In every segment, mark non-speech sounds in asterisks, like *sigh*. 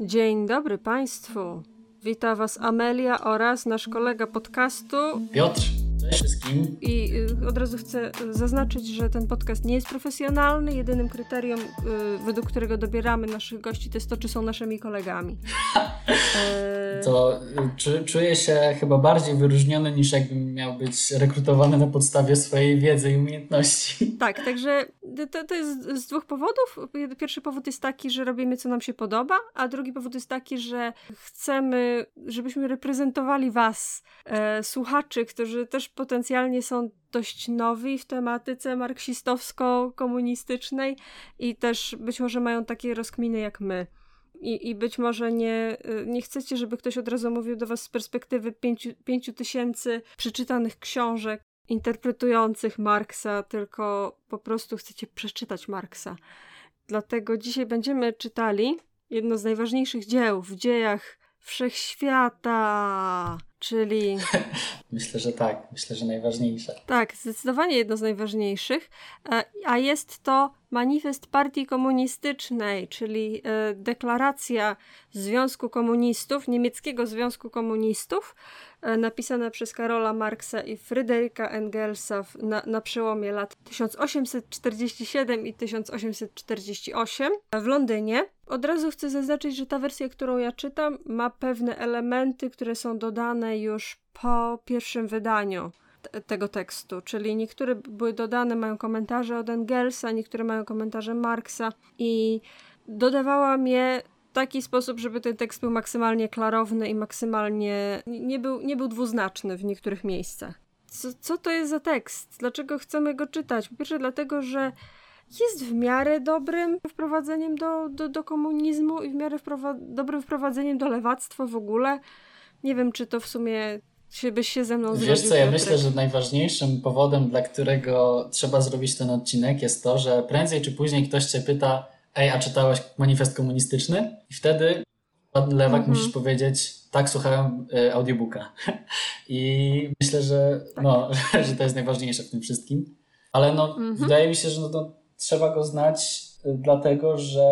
Dzień dobry Państwu. Wita Was Amelia oraz nasz kolega podcastu Piotr. Cześć wszystkim. I y, od razu chcę zaznaczyć, że ten podcast nie jest profesjonalny. Jedynym kryterium, y, według którego dobieramy naszych gości, to jest to, czy są naszymi kolegami. E... *laughs* To y, czuję się chyba bardziej wyróżniony niż jakbym miał być rekrutowany na podstawie swojej wiedzy i umiejętności. *laughs* Tak, także to, to jest z dwóch powodów. Pierwszy powód jest taki, że robimy co nam się podoba, a drugi powód jest taki, że chcemy, żebyśmy reprezentowali Was, e, słuchaczy, którzy też potencjalnie są dość nowi w tematyce marksistowsko-komunistycznej i też być może mają takie rozkminy jak my. I, I być może nie, y, nie chcecie, żeby ktoś od razu mówił do Was z perspektywy pięciu, pięciu tysięcy przeczytanych książek interpretujących Marksa, tylko po prostu chcecie przeczytać Marksa. Dlatego dzisiaj będziemy czytali jedno z najważniejszych dzieł w dziejach wszechświata, czyli. *laughs* Myślę, że tak. Myślę, że najważniejsze. Tak, zdecydowanie jedno z najważniejszych. E, a jest to manifest Partii Komunistycznej, czyli e, deklaracja Związku Komunistów, niemieckiego Związku Komunistów, e, napisana przez Karola Marksa i Fryderyka Engelsa na, na przełomie lat 1847 i 1848 w Londynie. Od razu chcę zaznaczyć, że ta wersja, którą ja czytam, ma pewne elementy, które są dodane już po pierwszym wydaniu tego tekstu, czyli niektóre były dodane, mają komentarze od Engelsa, niektóre mają komentarze Marksa i dodawałam je w taki sposób, żeby ten tekst był maksymalnie klarowny i maksymalnie nie był, nie był dwuznaczny w niektórych miejscach. Co, co to jest za tekst? Dlaczego chcemy go czytać? Po pierwsze dlatego, że jest w miarę dobrym wprowadzeniem do, do, do komunizmu i w miarę dobrym wprowadzeniem do lewactwa w ogóle. Nie wiem, czy to w sumie się byś się ze mną Wiesz zgodził. co, ja myślę, że najważniejszym powodem, dla którego trzeba zrobić ten odcinek jest to, że prędzej czy później ktoś cię pyta ej, a czytałeś manifest komunistyczny? I wtedy lewak mhm. musisz powiedzieć tak, słuchałem y, audiobooka. *laughs* I myślę, że, tak. no, *laughs* że to jest najważniejsze w tym wszystkim. Ale no, mhm. wydaje mi się, że no, to trzeba go znać y, dlatego, że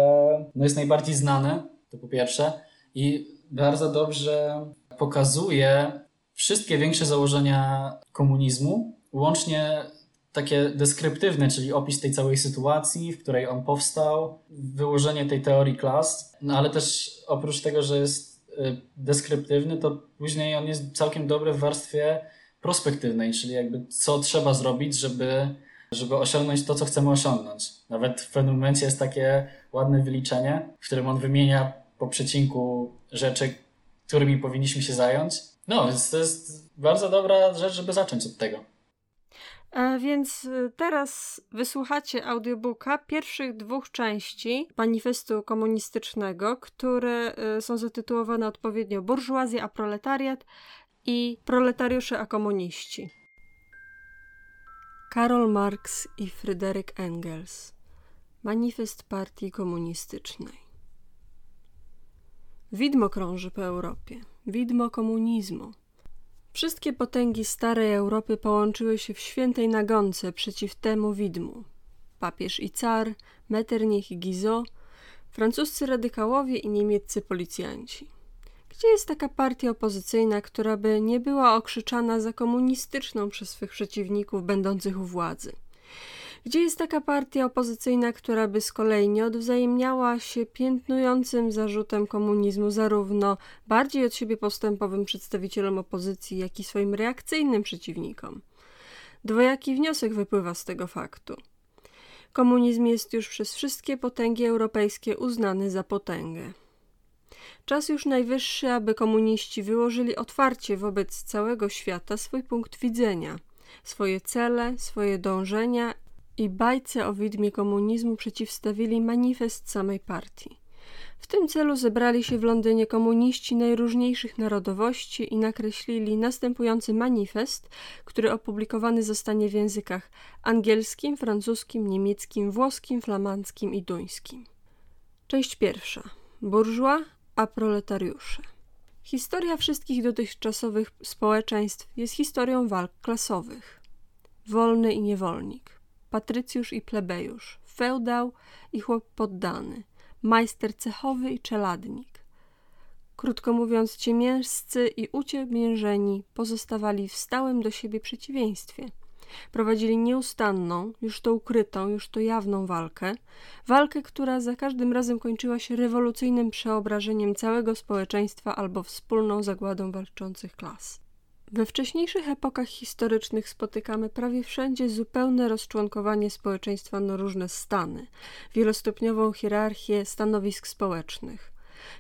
no, jest najbardziej znany, to po pierwsze, i bardzo dobrze pokazuje wszystkie większe założenia komunizmu, łącznie takie deskryptywne, czyli opis tej całej sytuacji, w której on powstał, wyłożenie tej teorii klas, no ale też oprócz tego, że jest y, deskryptywny, to później on jest całkiem dobry w warstwie prospektywnej, czyli jakby co trzeba zrobić, żeby, żeby osiągnąć to, co chcemy osiągnąć. Nawet w pewnym momencie jest takie ładne wyliczenie, w którym on wymienia po przecinku rzeczy, którymi powinniśmy się zająć no, więc to jest bardzo dobra rzecz, żeby zacząć od tego. Więc y, teraz wysłuchacie audiobooka pierwszych dwóch części manifestu komunistycznego, które y, są zatytułowane odpowiednio Burżuazja a proletariat i Proletariusze a komuniści. Karol Marx i Fryderyk Engels Manifest Partii Komunistycznej Widmo krąży po Europie widmo komunizmu. Wszystkie potęgi starej Europy połączyły się w świętej nagonce przeciw temu widmu. Papież i car, Metternich i Guizot, francuscy radykałowie i niemieccy policjanci. Gdzie jest taka partia opozycyjna, która by nie była okrzyczana za komunistyczną przez swych przeciwników będących u władzy? Gdzie jest taka partia opozycyjna, która by z kolei nie odwzajemniała się piętnującym zarzutem komunizmu zarówno bardziej od siebie postępowym przedstawicielom opozycji, jak i swoim reakcyjnym przeciwnikom? Dwojaki wniosek wypływa z tego faktu. Komunizm jest już przez wszystkie potęgi europejskie uznany za potęgę. Czas już najwyższy, aby komuniści wyłożyli otwarcie wobec całego świata swój punkt widzenia, swoje cele, swoje dążenia i bajce o widmie komunizmu przeciwstawili manifest samej partii. W tym celu zebrali się w Londynie komuniści najróżniejszych narodowości i nakreślili następujący manifest, który opublikowany zostanie w językach angielskim, francuskim, niemieckim, włoskim, flamandzkim i duńskim. Część pierwsza. Burżua a proletariusze. Historia wszystkich dotychczasowych społeczeństw jest historią walk klasowych. Wolny i niewolnik patrycjusz i plebejusz, feudał i chłop poddany, majster cechowy i czeladnik, Krótko mówiąc, ciemiężscy i uciemiężeni pozostawali w stałym do siebie przeciwieństwie. Prowadzili nieustanną, już to ukrytą, już to jawną walkę, walkę, która za każdym razem kończyła się rewolucyjnym przeobrażeniem całego społeczeństwa albo wspólną zagładą walczących klas. We wcześniejszych epokach historycznych spotykamy prawie wszędzie zupełne rozczłonkowanie społeczeństwa na różne stany, wielostopniową hierarchię stanowisk społecznych.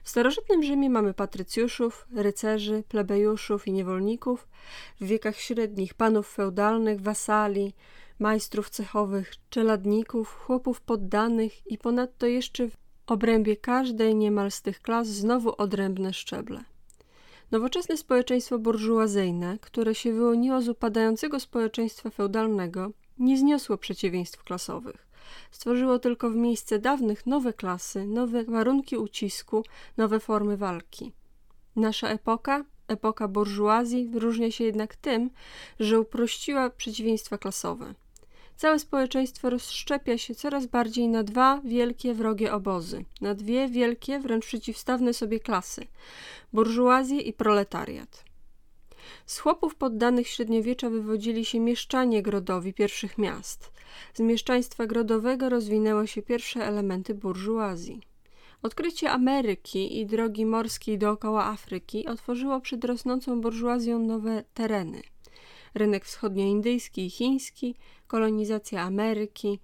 W starożytnym Rzymie mamy patrycjuszów, rycerzy, plebejuszów i niewolników, w wiekach średnich panów feudalnych, wasali, majstrów cechowych, czeladników, chłopów poddanych i ponadto jeszcze w obrębie każdej niemal z tych klas znowu odrębne szczeble. Nowoczesne społeczeństwo burżuazyjne, które się wyłoniło z upadającego społeczeństwa feudalnego, nie zniosło przeciwieństw klasowych. Stworzyło tylko w miejsce dawnych nowe klasy, nowe warunki ucisku, nowe formy walki. Nasza epoka, epoka burżuazji, wyróżnia się jednak tym, że uprościła przeciwieństwa klasowe. Całe społeczeństwo rozszczepia się coraz bardziej na dwa wielkie wrogie obozy, na dwie wielkie, wręcz przeciwstawne sobie klasy burżuazję i proletariat. Z chłopów poddanych średniowiecza wywodzili się mieszczanie grodowi pierwszych miast. Z mieszczaństwa grodowego rozwinęły się pierwsze elementy burżuazji. Odkrycie Ameryki i drogi morskiej dookoła Afryki otworzyło przed rosnącą burżuazją nowe tereny. Rynek wschodnioindyjski i chiński, kolonizacja Ameryki,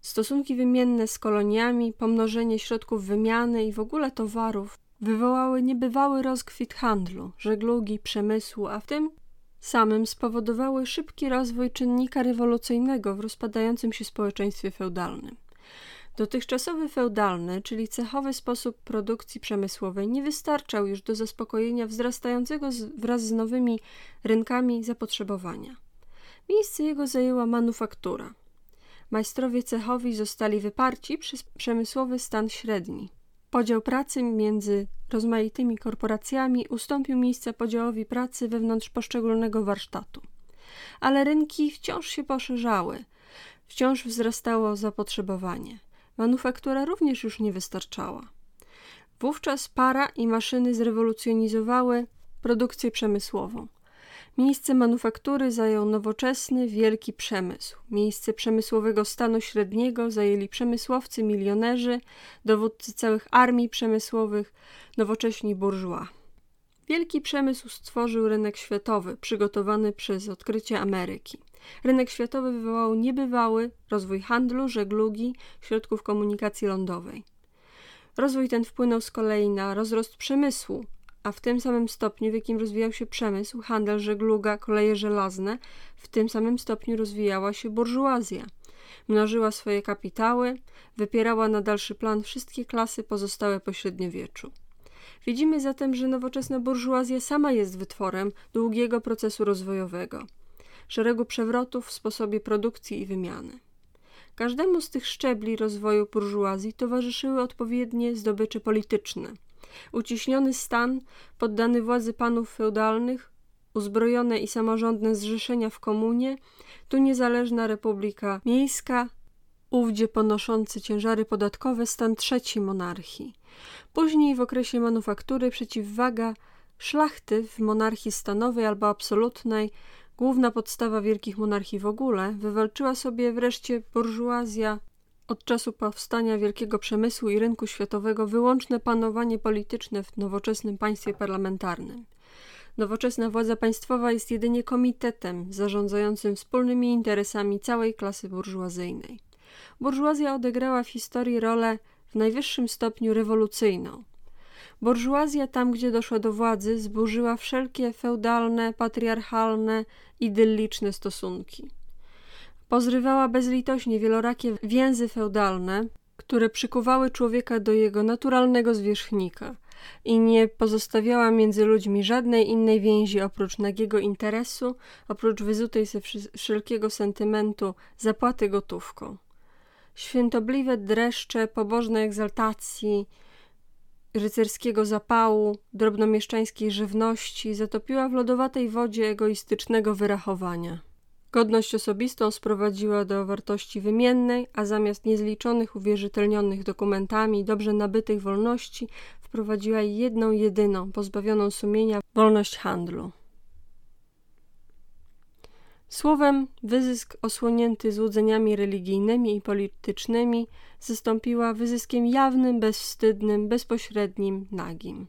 stosunki wymienne z koloniami, pomnożenie środków wymiany i w ogóle towarów wywołały niebywały rozkwit handlu, żeglugi, przemysłu, a w tym samym spowodowały szybki rozwój czynnika rewolucyjnego w rozpadającym się społeczeństwie feudalnym. Dotychczasowy feudalny, czyli cechowy sposób produkcji przemysłowej nie wystarczał już do zaspokojenia wzrastającego wraz z nowymi rynkami zapotrzebowania. Miejsce jego zajęła manufaktura. Majstrowie cechowi zostali wyparci przez przemysłowy stan średni. Podział pracy między rozmaitymi korporacjami ustąpił miejsca podziałowi pracy wewnątrz poszczególnego warsztatu. Ale rynki wciąż się poszerzały, wciąż wzrastało zapotrzebowanie. Manufaktura również już nie wystarczała. Wówczas para i maszyny zrewolucjonizowały produkcję przemysłową. Miejsce manufaktury zajął nowoczesny, wielki przemysł. Miejsce przemysłowego stanu średniego zajęli przemysłowcy, milionerzy, dowódcy całych armii przemysłowych, nowocześni burżua. Wielki przemysł stworzył rynek światowy, przygotowany przez odkrycie Ameryki. Rynek światowy wywołał niebywały rozwój handlu, żeglugi, środków komunikacji lądowej. Rozwój ten wpłynął z kolei na rozrost przemysłu, a w tym samym stopniu, w jakim rozwijał się przemysł, handel, żegluga, koleje żelazne, w tym samym stopniu rozwijała się burżuazja. Mnożyła swoje kapitały, wypierała na dalszy plan wszystkie klasy pozostałe po średniowieczu. Widzimy zatem, że nowoczesna burżuazja sama jest wytworem długiego procesu rozwojowego, szeregu przewrotów w sposobie produkcji i wymiany. Każdemu z tych szczebli rozwoju burżuazji towarzyszyły odpowiednie zdobycze polityczne – Uciśniony stan, poddany władzy panów feudalnych, uzbrojone i samorządne zrzeszenia w komunie, tu niezależna republika miejska, ówdzie ponoszący ciężary podatkowe stan trzeci monarchii. Później w okresie manufaktury przeciwwaga szlachty w monarchii stanowej albo absolutnej, główna podstawa wielkich monarchii w ogóle, wywalczyła sobie wreszcie burżuazja od czasu powstania wielkiego przemysłu i rynku światowego wyłączne panowanie polityczne w nowoczesnym państwie parlamentarnym. Nowoczesna władza państwowa jest jedynie komitetem zarządzającym wspólnymi interesami całej klasy burżuazyjnej. Burżuazja odegrała w historii rolę w najwyższym stopniu rewolucyjną. Burżuazja tam, gdzie doszła do władzy, zburzyła wszelkie feudalne, patriarchalne, idylliczne stosunki. Pozrywała bezlitośnie wielorakie więzy feudalne, które przykuwały człowieka do jego naturalnego zwierzchnika i nie pozostawiała między ludźmi żadnej innej więzi oprócz nagiego interesu, oprócz wyzutej ze wszelkiego sentymentu zapłaty gotówką. Świętobliwe dreszcze pobożnej egzaltacji, rycerskiego zapału, drobnomieszczańskiej żywności zatopiła w lodowatej wodzie egoistycznego wyrachowania. Godność osobistą sprowadziła do wartości wymiennej, a zamiast niezliczonych uwierzytelnionych dokumentami dobrze nabytych wolności, wprowadziła jedną jedyną, pozbawioną sumienia wolność handlu. Słowem, wyzysk osłonięty złudzeniami religijnymi i politycznymi zastąpiła wyzyskiem jawnym, bezwstydnym, bezpośrednim, nagim.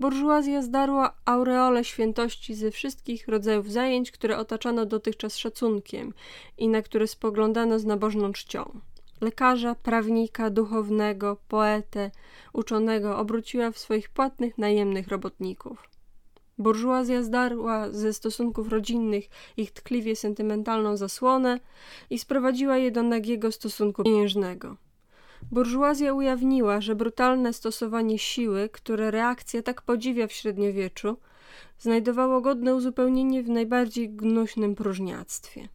Burżuazja zdarła aureole świętości ze wszystkich rodzajów zajęć, które otaczano dotychczas szacunkiem i na które spoglądano z nabożną czcią. Lekarza, prawnika, duchownego, poetę, uczonego obróciła w swoich płatnych, najemnych robotników. Burżuazja zdarła ze stosunków rodzinnych ich tkliwie sentymentalną zasłonę i sprowadziła je do nagiego stosunku pieniężnego. Burżuazja ujawniła, że brutalne stosowanie siły, które reakcja tak podziwia w średniowieczu, znajdowało godne uzupełnienie w najbardziej gnuśnym próżniactwie.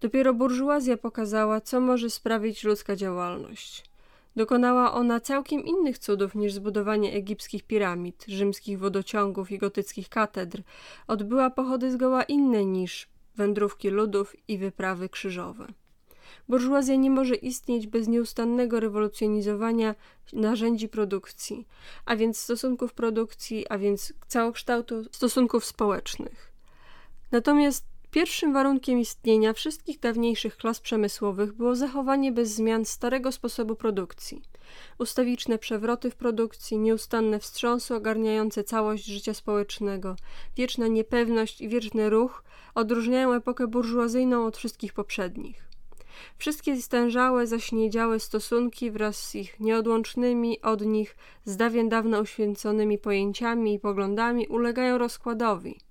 Dopiero burżuazja pokazała, co może sprawić ludzka działalność. Dokonała ona całkiem innych cudów niż zbudowanie egipskich piramid, rzymskich wodociągów i gotyckich katedr. Odbyła pochody zgoła inne niż wędrówki ludów i wyprawy krzyżowe. Burżuazja nie może istnieć bez nieustannego rewolucjonizowania narzędzi produkcji, a więc stosunków produkcji, a więc całokształtu stosunków społecznych. Natomiast Pierwszym warunkiem istnienia wszystkich dawniejszych klas przemysłowych było zachowanie bez zmian starego sposobu produkcji. Ustawiczne przewroty w produkcji, nieustanne wstrząsy ogarniające całość życia społecznego, wieczna niepewność i wieczny ruch odróżniają epokę burżuazyjną od wszystkich poprzednich. Wszystkie stężałe, zaśniedziałe stosunki wraz z ich nieodłącznymi od nich z dawien dawno uświęconymi pojęciami i poglądami ulegają rozkładowi –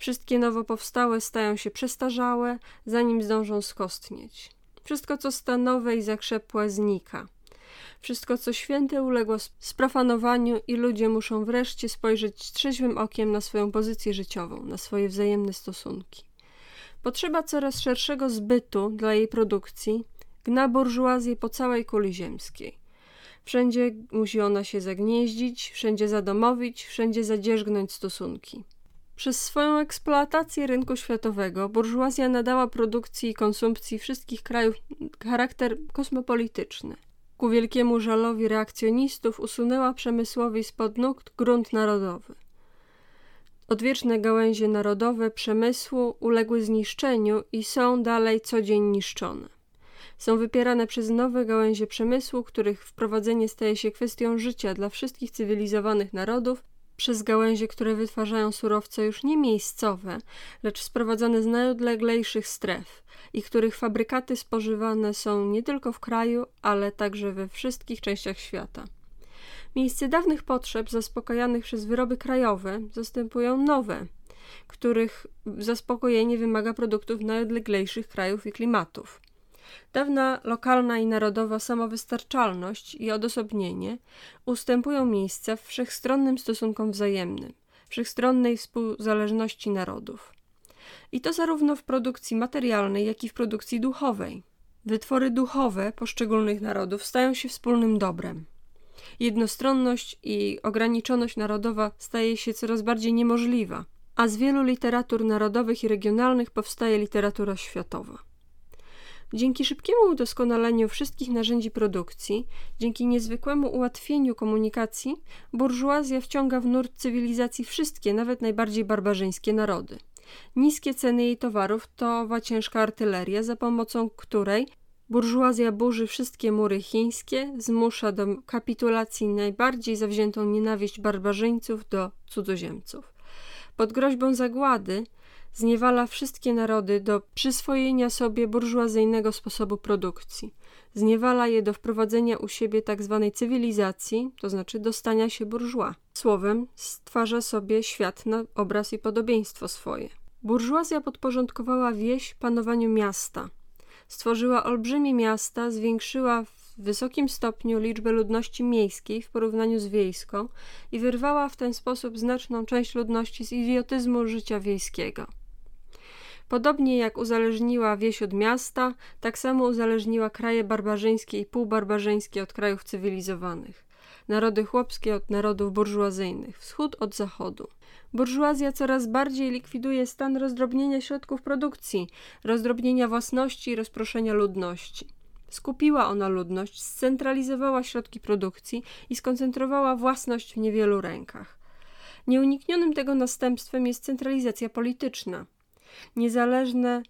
Wszystkie nowo powstałe stają się przestarzałe, zanim zdążą skostnieć. Wszystko, co stanowe i zakrzepłe, znika. Wszystko, co święte, uległo sprofanowaniu i ludzie muszą wreszcie spojrzeć trzeźwym okiem na swoją pozycję życiową, na swoje wzajemne stosunki. Potrzeba coraz szerszego zbytu dla jej produkcji gna burżuazję po całej kuli ziemskiej. Wszędzie musi ona się zagnieździć, wszędzie zadomowić, wszędzie zadzierzgnąć stosunki. Przez swoją eksploatację rynku światowego burżuazja nadała produkcji i konsumpcji wszystkich krajów charakter kosmopolityczny. Ku wielkiemu żalowi reakcjonistów usunęła przemysłowi spod nóg grunt narodowy. Odwieczne gałęzie narodowe przemysłu uległy zniszczeniu i są dalej co dzień niszczone. Są wypierane przez nowe gałęzie przemysłu, których wprowadzenie staje się kwestią życia dla wszystkich cywilizowanych narodów przez gałęzie, które wytwarzają surowce już nie miejscowe, lecz sprowadzane z najodleglejszych stref i których fabrykaty spożywane są nie tylko w kraju, ale także we wszystkich częściach świata. Miejsce dawnych potrzeb zaspokajanych przez wyroby krajowe zastępują nowe, których zaspokojenie wymaga produktów najodleglejszych krajów i klimatów. Dawna lokalna i narodowa samowystarczalność i odosobnienie ustępują miejsca wszechstronnym stosunkom wzajemnym, wszechstronnej współzależności narodów. I to zarówno w produkcji materialnej, jak i w produkcji duchowej. Wytwory duchowe poszczególnych narodów stają się wspólnym dobrem. Jednostronność i ograniczoność narodowa staje się coraz bardziej niemożliwa, a z wielu literatur narodowych i regionalnych powstaje literatura światowa. Dzięki szybkiemu udoskonaleniu wszystkich narzędzi produkcji, dzięki niezwykłemu ułatwieniu komunikacji, burżuazja wciąga w nurt cywilizacji wszystkie, nawet najbardziej barbarzyńskie narody. Niskie ceny jej towarów to owa ciężka artyleria, za pomocą której burżuazja burzy wszystkie mury chińskie, zmusza do kapitulacji najbardziej zawziętą nienawiść barbarzyńców do cudzoziemców. Pod groźbą zagłady zniewala wszystkie narody do przyswojenia sobie burżuazyjnego sposobu produkcji. Zniewala je do wprowadzenia u siebie tzw. Tak cywilizacji, to znaczy do stania się burżua. Słowem, stwarza sobie świat na obraz i podobieństwo swoje. Burżuazja podporządkowała wieś panowaniu miasta. Stworzyła olbrzymie miasta, zwiększyła w wysokim stopniu liczbę ludności miejskiej w porównaniu z wiejską i wyrwała w ten sposób znaczną część ludności z idiotyzmu życia wiejskiego. Podobnie jak uzależniła wieś od miasta, tak samo uzależniła kraje barbarzyńskie i półbarbarzyńskie od krajów cywilizowanych. narody chłopskie od narodów burżuazyjnych, wschód od zachodu. Burżuazja coraz bardziej likwiduje stan rozdrobnienia środków produkcji, rozdrobnienia własności i rozproszenia ludności. Skupiła ona ludność, scentralizowała środki produkcji i skoncentrowała własność w niewielu rękach. Nieuniknionym tego następstwem jest centralizacja polityczna. Niezależne,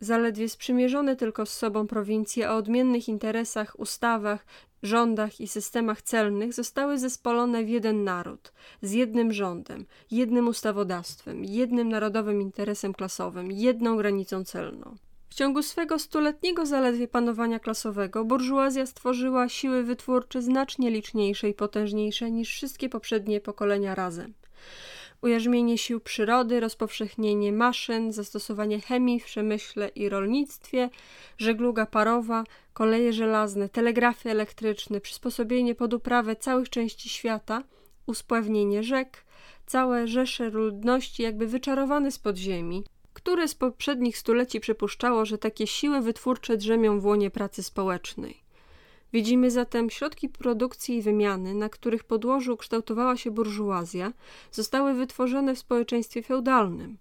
zaledwie sprzymierzone tylko z sobą prowincje o odmiennych interesach, ustawach, rządach i systemach celnych zostały zespolone w jeden naród, z jednym rządem, jednym ustawodawstwem, jednym narodowym interesem klasowym, jedną granicą celną. W ciągu swego stuletniego zaledwie panowania klasowego burżuazja stworzyła siły wytwórcze znacznie liczniejsze i potężniejsze niż wszystkie poprzednie pokolenia razem. Ujarzmienie sił przyrody, rozpowszechnienie maszyn, zastosowanie chemii w przemyśle i rolnictwie, żegluga parowa, koleje żelazne, telegrafy elektryczne, przysposobienie pod uprawę całych części świata, uspławnienie rzek, całe rzesze ludności jakby wyczarowane z podziemi, które z poprzednich stuleci przypuszczało, że takie siły wytwórcze drzemią w łonie pracy społecznej. Widzimy zatem środki produkcji i wymiany, na których podłożu kształtowała się burżuazja, zostały wytworzone w społeczeństwie feudalnym.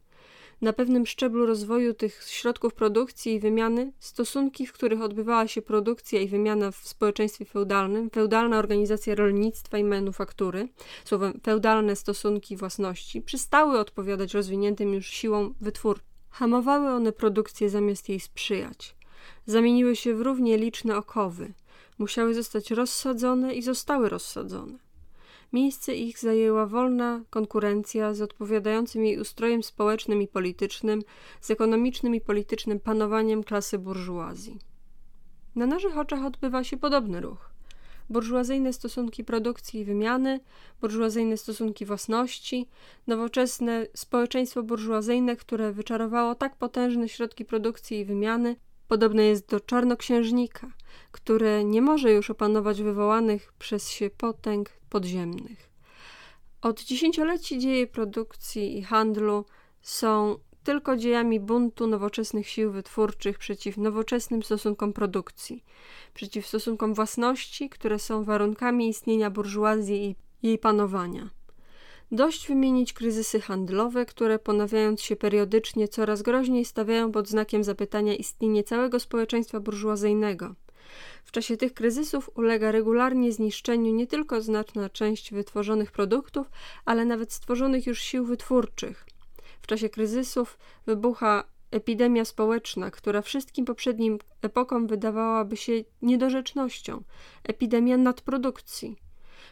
Na pewnym szczeblu rozwoju tych środków produkcji i wymiany, stosunki, w których odbywała się produkcja i wymiana w społeczeństwie feudalnym, feudalna organizacja rolnictwa i manufaktury, słowem feudalne stosunki własności, przestały odpowiadać rozwiniętym już siłom wytwórczym. Hamowały one produkcję zamiast jej sprzyjać. Zamieniły się w równie liczne okowy. Musiały zostać rozsadzone i zostały rozsadzone. Miejsce ich zajęła wolna konkurencja z odpowiadającym jej ustrojem społecznym i politycznym, z ekonomicznym i politycznym panowaniem klasy burżuazji. Na naszych oczach odbywa się podobny ruch burżuazyjne stosunki produkcji i wymiany, burżuazyjne stosunki własności, nowoczesne społeczeństwo burżuazyjne, które wyczarowało tak potężne środki produkcji i wymiany, podobne jest do czarnoksiężnika, które nie może już opanować wywołanych przez się potęg podziemnych. Od dziesięcioleci dzieje produkcji i handlu są tylko dziejami buntu nowoczesnych sił wytwórczych przeciw nowoczesnym stosunkom produkcji, przeciw stosunkom własności, które są warunkami istnienia burżuazji i jej panowania. Dość wymienić kryzysy handlowe, które ponawiając się periodycznie coraz groźniej stawiają pod znakiem zapytania istnienie całego społeczeństwa burżuazyjnego. W czasie tych kryzysów ulega regularnie zniszczeniu nie tylko znaczna część wytworzonych produktów, ale nawet stworzonych już sił wytwórczych – w czasie kryzysów wybucha epidemia społeczna, która wszystkim poprzednim epokom wydawałaby się niedorzecznością, epidemia nadprodukcji.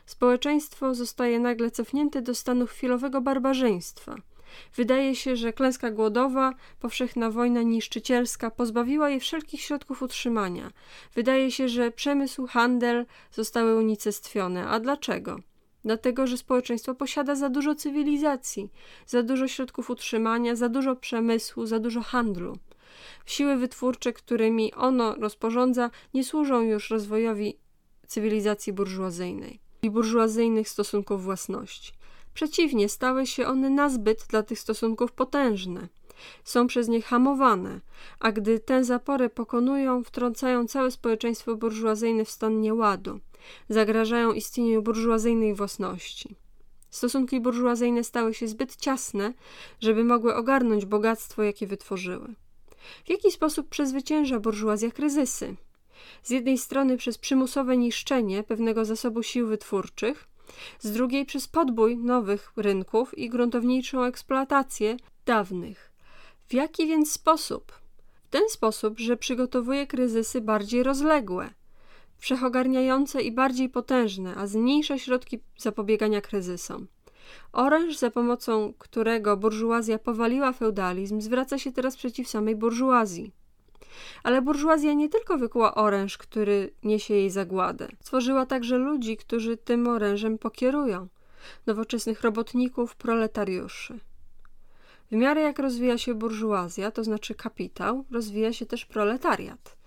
Społeczeństwo zostaje nagle cofnięte do stanu chwilowego barbarzyństwa. Wydaje się, że klęska głodowa, powszechna wojna niszczycielska pozbawiła je wszelkich środków utrzymania. Wydaje się, że przemysł, handel zostały unicestwione. A dlaczego? dlatego że społeczeństwo posiada za dużo cywilizacji, za dużo środków utrzymania, za dużo przemysłu, za dużo handlu. Siły wytwórcze, którymi ono rozporządza, nie służą już rozwojowi cywilizacji burżuazyjnej i burżuazyjnych stosunków własności. Przeciwnie, stały się one nazbyt dla tych stosunków potężne. Są przez nie hamowane, a gdy tę zaporę pokonują, wtrącają całe społeczeństwo burżuazyjne w stan nieładu zagrażają istnieniu burżuazyjnej własności. Stosunki burżuazyjne stały się zbyt ciasne, żeby mogły ogarnąć bogactwo, jakie wytworzyły. W jaki sposób przezwycięża burżuazja kryzysy? Z jednej strony przez przymusowe niszczenie pewnego zasobu sił wytwórczych, z drugiej przez podbój nowych rynków i gruntowniejszą eksploatację dawnych. W jaki więc sposób? W ten sposób, że przygotowuje kryzysy bardziej rozległe, wszechogarniające i bardziej potężne, a zmniejsza środki zapobiegania kryzysom. Oręż, za pomocą którego burżuazja powaliła feudalizm, zwraca się teraz przeciw samej burżuazji. Ale burżuazja nie tylko wykuła oręż, który niesie jej zagładę. Stworzyła także ludzi, którzy tym orężem pokierują. Nowoczesnych robotników, proletariuszy. W miarę jak rozwija się burżuazja, to znaczy kapitał, rozwija się też proletariat.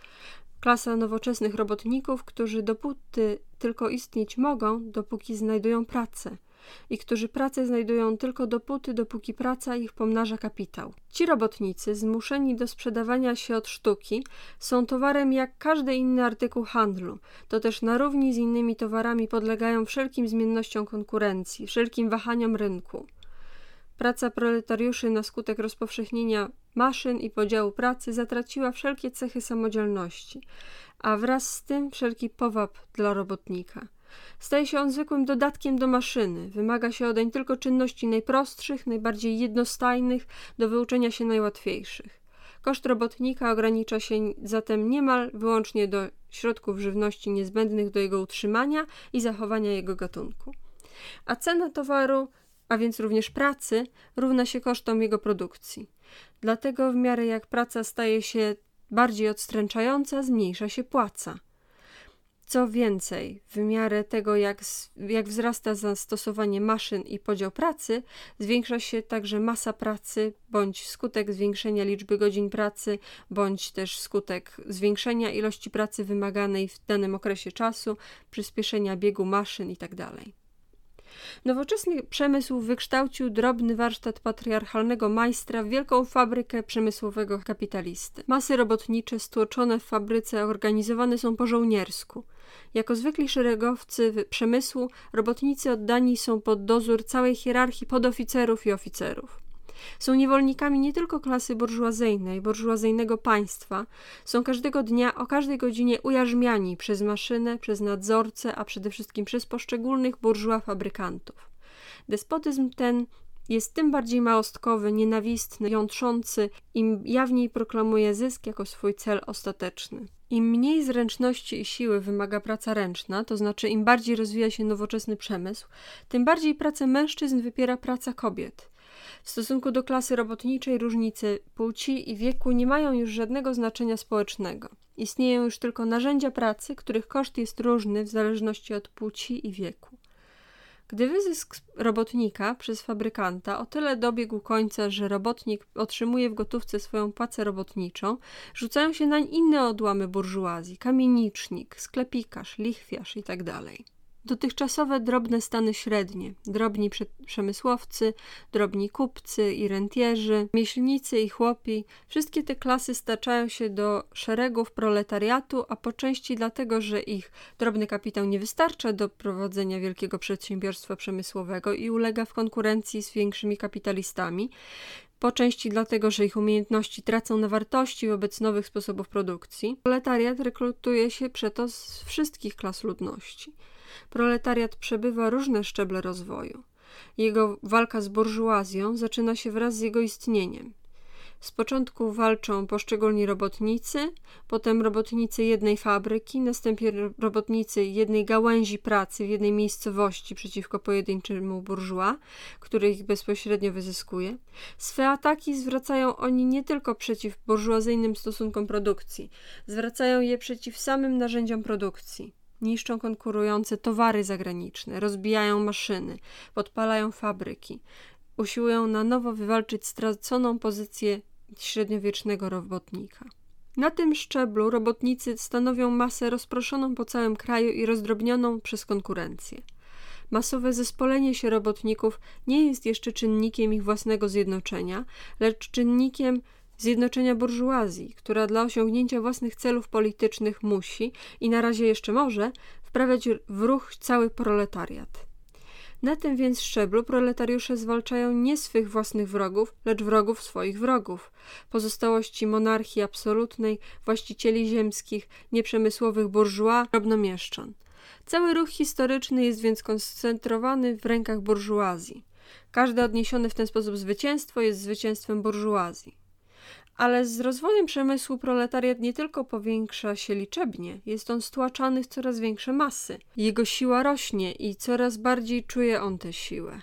Klasa nowoczesnych robotników, którzy dopóty tylko istnieć mogą, dopóki znajdują pracę – i którzy pracę znajdują tylko dopóty, dopóki praca ich pomnaża kapitał. Ci robotnicy, zmuszeni do sprzedawania się od sztuki, są towarem jak każdy inny artykuł handlu. To też na równi z innymi towarami podlegają wszelkim zmiennościom konkurencji, wszelkim wahaniom rynku. Praca proletariuszy na skutek rozpowszechnienia maszyn i podziału pracy zatraciła wszelkie cechy samodzielności, a wraz z tym wszelki powab dla robotnika. Staje się on zwykłym dodatkiem do maszyny. Wymaga się odeń tylko czynności najprostszych, najbardziej jednostajnych, do wyuczenia się najłatwiejszych. Koszt robotnika ogranicza się zatem niemal wyłącznie do środków żywności niezbędnych do jego utrzymania i zachowania jego gatunku. A cena towaru, a więc również pracy, równa się kosztom jego produkcji. Dlatego w miarę jak praca staje się bardziej odstręczająca, zmniejsza się płaca. Co więcej, w miarę tego, jak, jak wzrasta zastosowanie maszyn i podział pracy, zwiększa się także masa pracy, bądź skutek zwiększenia liczby godzin pracy, bądź też skutek zwiększenia ilości pracy wymaganej w danym okresie czasu, przyspieszenia biegu maszyn itd. Nowoczesny przemysł wykształcił drobny warsztat patriarchalnego majstra w wielką fabrykę przemysłowego kapitalisty. Masy robotnicze stłoczone w fabryce organizowane są po żołniersku. Jako zwykli szeregowcy przemysłu, robotnicy oddani są pod dozór całej hierarchii podoficerów i oficerów. Są niewolnikami nie tylko klasy burżuazyjnej, burżuazyjnego państwa, są każdego dnia o każdej godzinie ujarzmiani przez maszynę, przez nadzorcę, a przede wszystkim przez poszczególnych burżua fabrykantów. Despotyzm ten jest tym bardziej małostkowy, nienawistny, jątrzący, im jawniej proklamuje zysk jako swój cel ostateczny. Im mniej zręczności i siły wymaga praca ręczna, to znaczy im bardziej rozwija się nowoczesny przemysł, tym bardziej pracę mężczyzn wypiera praca kobiet. W stosunku do klasy robotniczej różnice płci i wieku nie mają już żadnego znaczenia społecznego. Istnieją już tylko narzędzia pracy, których koszt jest różny w zależności od płci i wieku. Gdy wyzysk robotnika przez fabrykanta o tyle dobiegł końca, że robotnik otrzymuje w gotówce swoją płacę robotniczą, rzucają się nań inne odłamy burżuazji, kamienicznik, sklepikarz, lichwiarz itd. Dotychczasowe drobne stany średnie, drobni przemysłowcy, drobni kupcy i rentierzy, mieślnicy i chłopi, wszystkie te klasy staczają się do szeregów proletariatu, a po części dlatego, że ich drobny kapitał nie wystarcza do prowadzenia wielkiego przedsiębiorstwa przemysłowego i ulega w konkurencji z większymi kapitalistami, po części dlatego, że ich umiejętności tracą na wartości wobec nowych sposobów produkcji. Proletariat rekrutuje się przeto z wszystkich klas ludności proletariat przebywa różne szczeble rozwoju. Jego walka z burżuazją zaczyna się wraz z jego istnieniem. Z początku walczą poszczególni robotnicy, potem robotnicy jednej fabryki, następnie robotnicy jednej gałęzi pracy w jednej miejscowości przeciwko pojedynczemu burżua, który ich bezpośrednio wyzyskuje. Swe ataki zwracają oni nie tylko przeciw burżuazyjnym stosunkom produkcji, zwracają je przeciw samym narzędziom produkcji. Niszczą konkurujące towary zagraniczne, rozbijają maszyny, podpalają fabryki, usiłują na nowo wywalczyć straconą pozycję średniowiecznego robotnika. Na tym szczeblu robotnicy stanowią masę rozproszoną po całym kraju i rozdrobnioną przez konkurencję. Masowe zespolenie się robotników nie jest jeszcze czynnikiem ich własnego zjednoczenia, lecz czynnikiem zjednoczenia burżuazji, która dla osiągnięcia własnych celów politycznych musi i na razie jeszcze może wprawiać w ruch cały proletariat. Na tym więc szczeblu proletariusze zwalczają nie swych własnych wrogów, lecz wrogów swoich wrogów, pozostałości monarchii absolutnej, właścicieli ziemskich, nieprzemysłowych burżua, drobnomieszczan. Cały ruch historyczny jest więc koncentrowany w rękach burżuazji. Każde odniesione w ten sposób zwycięstwo jest zwycięstwem burżuazji. Ale z rozwojem przemysłu proletariat nie tylko powiększa się liczebnie, jest on stłaczany w coraz większe masy. Jego siła rośnie i coraz bardziej czuje on tę siłę.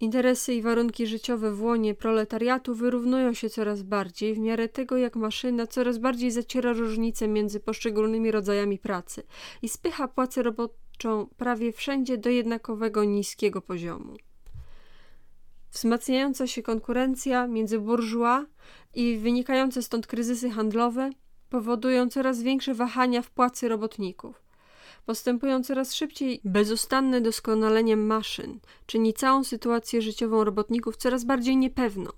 Interesy i warunki życiowe w łonie proletariatu wyrównują się coraz bardziej w miarę tego, jak maszyna coraz bardziej zaciera różnice między poszczególnymi rodzajami pracy i spycha płacę roboczą prawie wszędzie do jednakowego niskiego poziomu. Wzmacniająca się konkurencja między bourgeois i wynikające stąd kryzysy handlowe powodują coraz większe wahania w płacy robotników. Postępują coraz szybciej bezustanne doskonalenie maszyn czyni całą sytuację życiową robotników coraz bardziej niepewną.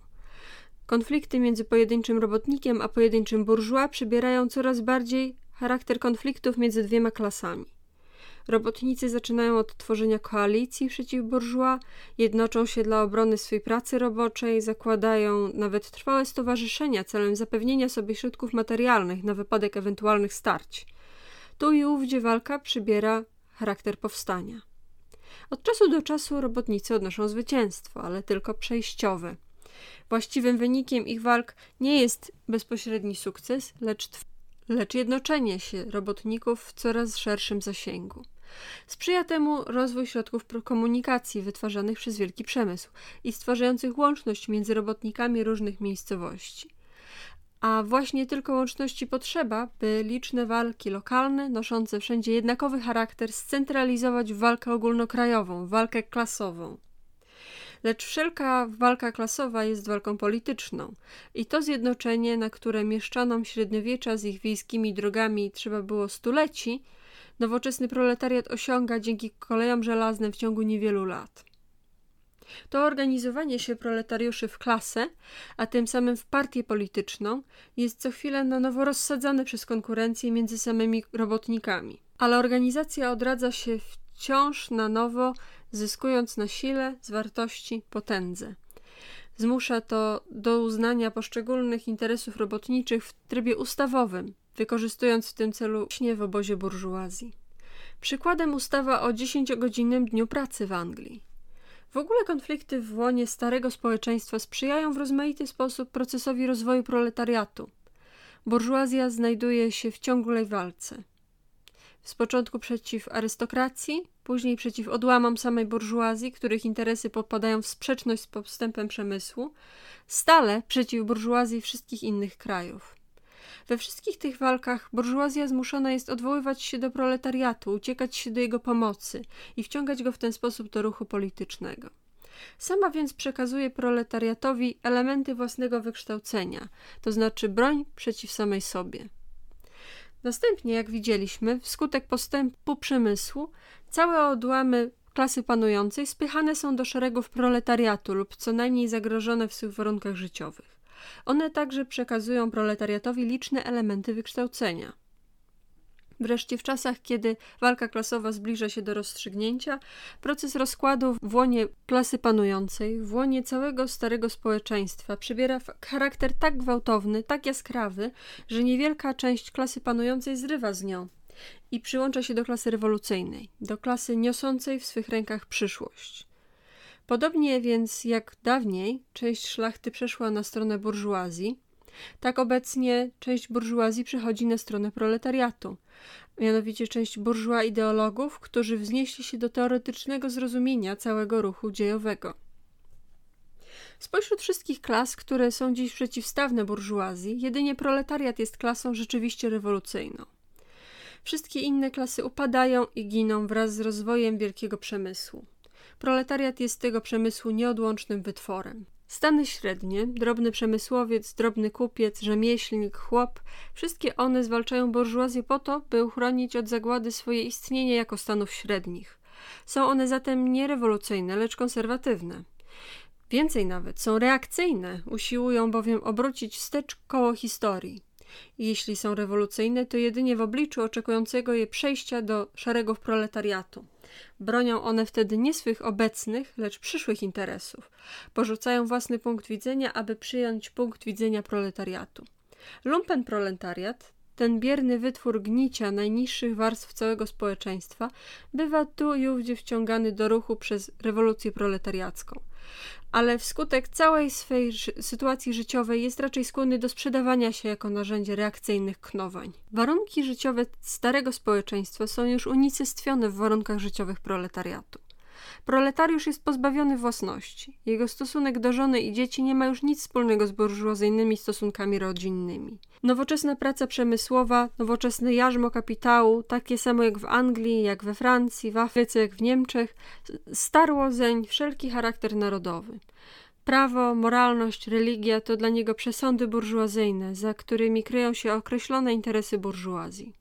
Konflikty między pojedynczym robotnikiem a pojedynczym burżua przybierają coraz bardziej charakter konfliktów między dwiema klasami. Robotnicy zaczynają od tworzenia koalicji przeciw burżua, jednoczą się dla obrony swej pracy roboczej, zakładają nawet trwałe stowarzyszenia celem zapewnienia sobie środków materialnych na wypadek ewentualnych starć. Tu i ówdzie walka przybiera charakter powstania. Od czasu do czasu robotnicy odnoszą zwycięstwo, ale tylko przejściowe. Właściwym wynikiem ich walk nie jest bezpośredni sukces, lecz, lecz jednoczenie się robotników w coraz szerszym zasięgu. Sprzyja temu rozwój środków komunikacji wytwarzanych przez wielki przemysł i stwarzających łączność między robotnikami różnych miejscowości. A właśnie tylko łączności potrzeba, by liczne walki lokalne, noszące wszędzie jednakowy charakter, scentralizować w walkę ogólnokrajową, walkę klasową. Lecz wszelka walka klasowa jest walką polityczną i to zjednoczenie, na które mieszczanom średniowiecza z ich wiejskimi drogami trzeba było stuleci, nowoczesny proletariat osiąga dzięki kolejom żelaznym w ciągu niewielu lat. To organizowanie się proletariuszy w klasę, a tym samym w partię polityczną, jest co chwilę na nowo rozsadzane przez konkurencję między samymi robotnikami. Ale organizacja odradza się wciąż na nowo, zyskując na sile, zwartości, potędze. Zmusza to do uznania poszczególnych interesów robotniczych w trybie ustawowym, wykorzystując w tym celu śnie w obozie burżuazji. Przykładem ustawa o 10-godzinnym dniu pracy w Anglii. W ogóle konflikty w łonie starego społeczeństwa sprzyjają w rozmaity sposób procesowi rozwoju proletariatu. Burżuazja znajduje się w ciągłej walce. Z początku przeciw arystokracji, później przeciw odłamom samej burżuazji, których interesy popadają w sprzeczność z postępem przemysłu, stale przeciw burżuazji wszystkich innych krajów. We wszystkich tych walkach burżuazja zmuszona jest odwoływać się do proletariatu, uciekać się do jego pomocy i wciągać go w ten sposób do ruchu politycznego. Sama więc przekazuje proletariatowi elementy własnego wykształcenia, to znaczy broń przeciw samej sobie. Następnie, jak widzieliśmy, wskutek postępu przemysłu, całe odłamy klasy panującej spychane są do szeregów proletariatu lub co najmniej zagrożone w swych warunkach życiowych. One także przekazują proletariatowi liczne elementy wykształcenia. Wreszcie w czasach, kiedy walka klasowa zbliża się do rozstrzygnięcia, proces rozkładu w łonie klasy panującej, w łonie całego starego społeczeństwa przybiera charakter tak gwałtowny, tak jaskrawy, że niewielka część klasy panującej zrywa z nią i przyłącza się do klasy rewolucyjnej, do klasy niosącej w swych rękach przyszłość. Podobnie więc jak dawniej część szlachty przeszła na stronę burżuazji, tak obecnie część burżuazji przechodzi na stronę proletariatu, mianowicie część burżua ideologów, którzy wznieśli się do teoretycznego zrozumienia całego ruchu dziejowego. Spośród wszystkich klas, które są dziś przeciwstawne burżuazji, jedynie proletariat jest klasą rzeczywiście rewolucyjną. Wszystkie inne klasy upadają i giną wraz z rozwojem wielkiego przemysłu. Proletariat jest tego przemysłu nieodłącznym wytworem. Stany średnie, drobny przemysłowiec, drobny kupiec, rzemieślnik, chłop, wszystkie one zwalczają burżuazję po to, by uchronić od zagłady swoje istnienie jako stanów średnich. Są one zatem nie rewolucyjne, lecz konserwatywne. Więcej nawet, są reakcyjne, usiłują bowiem obrócić wstecz koło historii. Jeśli są rewolucyjne, to jedynie w obliczu oczekującego je przejścia do szeregów proletariatu. Bronią one wtedy nie swych obecnych, lecz przyszłych interesów. Porzucają własny punkt widzenia, aby przyjąć punkt widzenia proletariatu. Lumpen proletariat, ten bierny wytwór gnicia najniższych warstw całego społeczeństwa, bywa tu i ówdzie wciągany do ruchu przez rewolucję proletariacką ale wskutek całej swej sytuacji życiowej jest raczej skłonny do sprzedawania się jako narzędzie reakcyjnych knowań. Warunki życiowe starego społeczeństwa są już unicestwione w warunkach życiowych proletariatu. Proletariusz jest pozbawiony własności. Jego stosunek do żony i dzieci nie ma już nic wspólnego z burżuazyjnymi stosunkami rodzinnymi. Nowoczesna praca przemysłowa, nowoczesne jarzmo kapitału, takie samo jak w Anglii, jak we Francji, w Afryce, jak w Niemczech, starło zeń wszelki charakter narodowy. Prawo, moralność, religia to dla niego przesądy burżuazyjne, za którymi kryją się określone interesy burżuazji.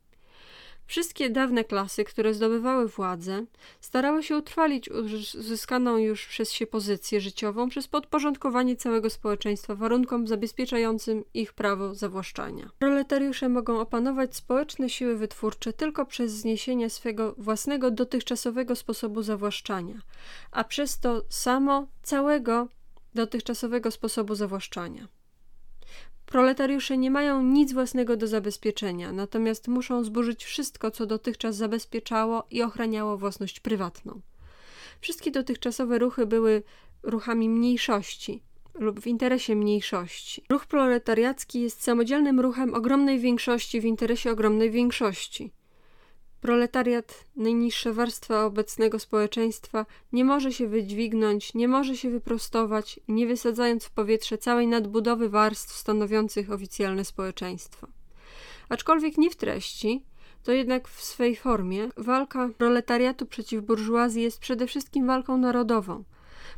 Wszystkie dawne klasy, które zdobywały władzę, starały się utrwalić uzyskaną już przez się pozycję życiową przez podporządkowanie całego społeczeństwa warunkom zabezpieczającym ich prawo zawłaszczania. Proletariusze mogą opanować społeczne siły wytwórcze tylko przez zniesienie swego własnego dotychczasowego sposobu zawłaszczania, a przez to samo całego dotychczasowego sposobu zawłaszczania. Proletariusze nie mają nic własnego do zabezpieczenia, natomiast muszą zburzyć wszystko, co dotychczas zabezpieczało i ochraniało własność prywatną. Wszystkie dotychczasowe ruchy były ruchami mniejszości lub w interesie mniejszości. Ruch proletariacki jest samodzielnym ruchem ogromnej większości w interesie ogromnej większości. Proletariat, najniższa warstwa obecnego społeczeństwa, nie może się wydźwignąć, nie może się wyprostować, nie wysadzając w powietrze całej nadbudowy warstw stanowiących oficjalne społeczeństwo. Aczkolwiek nie w treści, to jednak w swej formie walka proletariatu przeciw burżuazji jest przede wszystkim walką narodową.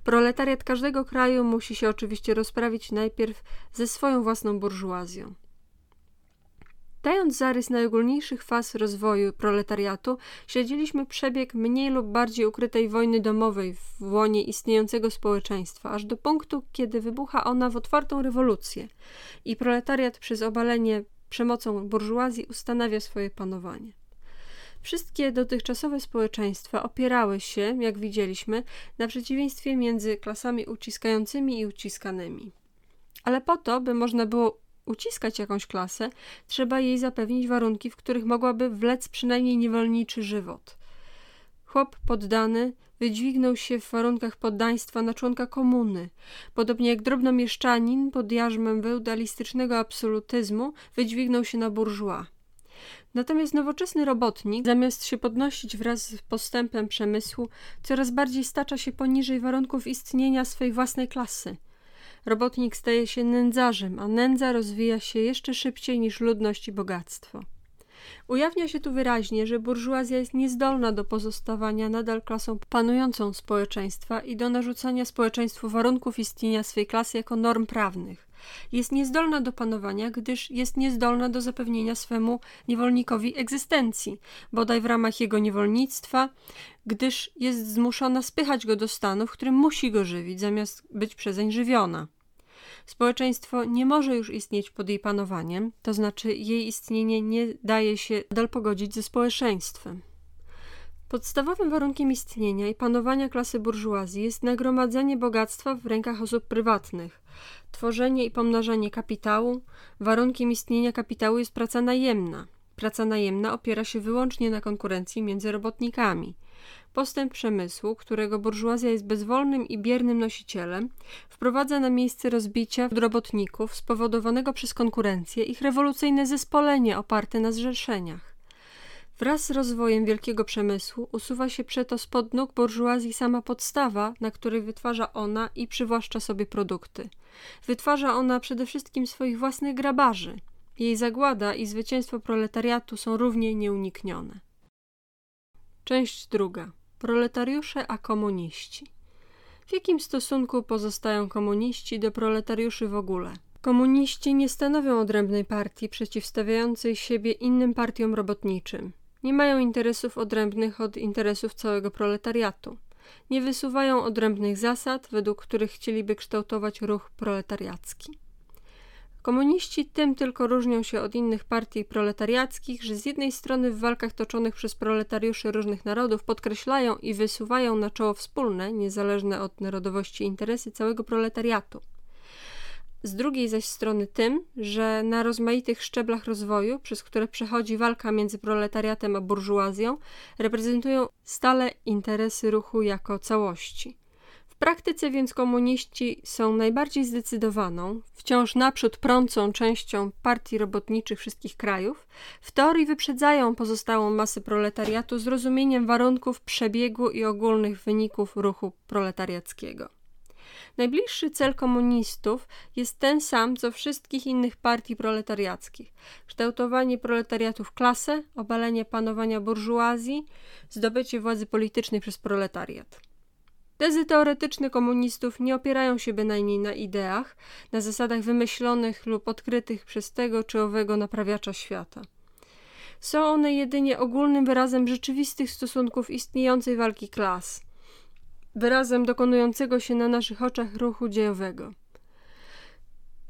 Proletariat każdego kraju musi się oczywiście rozprawić najpierw ze swoją własną burżuazją. Dając zarys najogólniejszych faz rozwoju proletariatu, śledziliśmy przebieg mniej lub bardziej ukrytej wojny domowej w łonie istniejącego społeczeństwa, aż do punktu, kiedy wybucha ona w otwartą rewolucję i proletariat przez obalenie przemocą burżuazji ustanawia swoje panowanie. Wszystkie dotychczasowe społeczeństwa opierały się, jak widzieliśmy, na przeciwieństwie między klasami uciskającymi i uciskanymi. Ale po to, by można było uciskać jakąś klasę, trzeba jej zapewnić warunki, w których mogłaby wlec przynajmniej niewolniczy żywot. Chłop poddany wydźwignął się w warunkach poddaństwa na członka komuny, podobnie jak drobnomieszczanin pod jarzmem feudalistycznego absolutyzmu wydźwignął się na burżua. Natomiast nowoczesny robotnik, zamiast się podnosić wraz z postępem przemysłu, coraz bardziej stacza się poniżej warunków istnienia swej własnej klasy – robotnik staje się nędzarzem, a nędza rozwija się jeszcze szybciej niż ludność i bogactwo. Ujawnia się tu wyraźnie, że burżuazja jest niezdolna do pozostawania nadal klasą panującą społeczeństwa i do narzucania społeczeństwu warunków istnienia swej klasy jako norm prawnych. Jest niezdolna do panowania, gdyż jest niezdolna do zapewnienia swemu niewolnikowi egzystencji, bodaj w ramach jego niewolnictwa, gdyż jest zmuszona spychać go do stanu, w którym musi go żywić, zamiast być przezeń żywiona. Społeczeństwo nie może już istnieć pod jej panowaniem, to znaczy jej istnienie nie daje się nadal pogodzić ze społeczeństwem. Podstawowym warunkiem istnienia i panowania klasy burżuazji jest nagromadzenie bogactwa w rękach osób prywatnych, tworzenie i pomnażanie kapitału. Warunkiem istnienia kapitału jest praca najemna. Praca najemna opiera się wyłącznie na konkurencji między robotnikami. Postęp przemysłu, którego burżuazja jest bezwolnym i biernym nosicielem, wprowadza na miejsce rozbicia robotników spowodowanego przez konkurencję ich rewolucyjne zespolenie oparte na zrzeszeniach. Wraz z rozwojem wielkiego przemysłu usuwa się przeto spod nóg burżuazji sama podstawa, na której wytwarza ona i przywłaszcza sobie produkty. Wytwarza ona przede wszystkim swoich własnych grabarzy. Jej zagłada i zwycięstwo proletariatu są równie nieuniknione. Część druga. Proletariusze a komuniści. W jakim stosunku pozostają komuniści do proletariuszy w ogóle? Komuniści nie stanowią odrębnej partii przeciwstawiającej siebie innym partiom robotniczym. Nie mają interesów odrębnych od interesów całego proletariatu. Nie wysuwają odrębnych zasad, według których chcieliby kształtować ruch proletariacki. Komuniści tym tylko różnią się od innych partii proletariackich, że z jednej strony w walkach toczonych przez proletariuszy różnych narodów podkreślają i wysuwają na czoło wspólne, niezależne od narodowości interesy całego proletariatu. Z drugiej zaś strony tym, że na rozmaitych szczeblach rozwoju, przez które przechodzi walka między proletariatem a burżuazją, reprezentują stale interesy ruchu jako całości praktyce więc komuniści są najbardziej zdecydowaną, wciąż naprzód prącą częścią partii robotniczych wszystkich krajów, w teorii wyprzedzają pozostałą masę proletariatu z rozumieniem warunków przebiegu i ogólnych wyników ruchu proletariackiego. Najbliższy cel komunistów jest ten sam, co wszystkich innych partii proletariackich: kształtowanie proletariatu w klasę, obalenie panowania burżuazji, zdobycie władzy politycznej przez proletariat. Tezy teoretyczne komunistów nie opierają się bynajmniej na ideach, na zasadach wymyślonych lub odkrytych przez tego czy owego naprawiacza świata. Są one jedynie ogólnym wyrazem rzeczywistych stosunków istniejącej walki klas, wyrazem dokonującego się na naszych oczach ruchu dziejowego.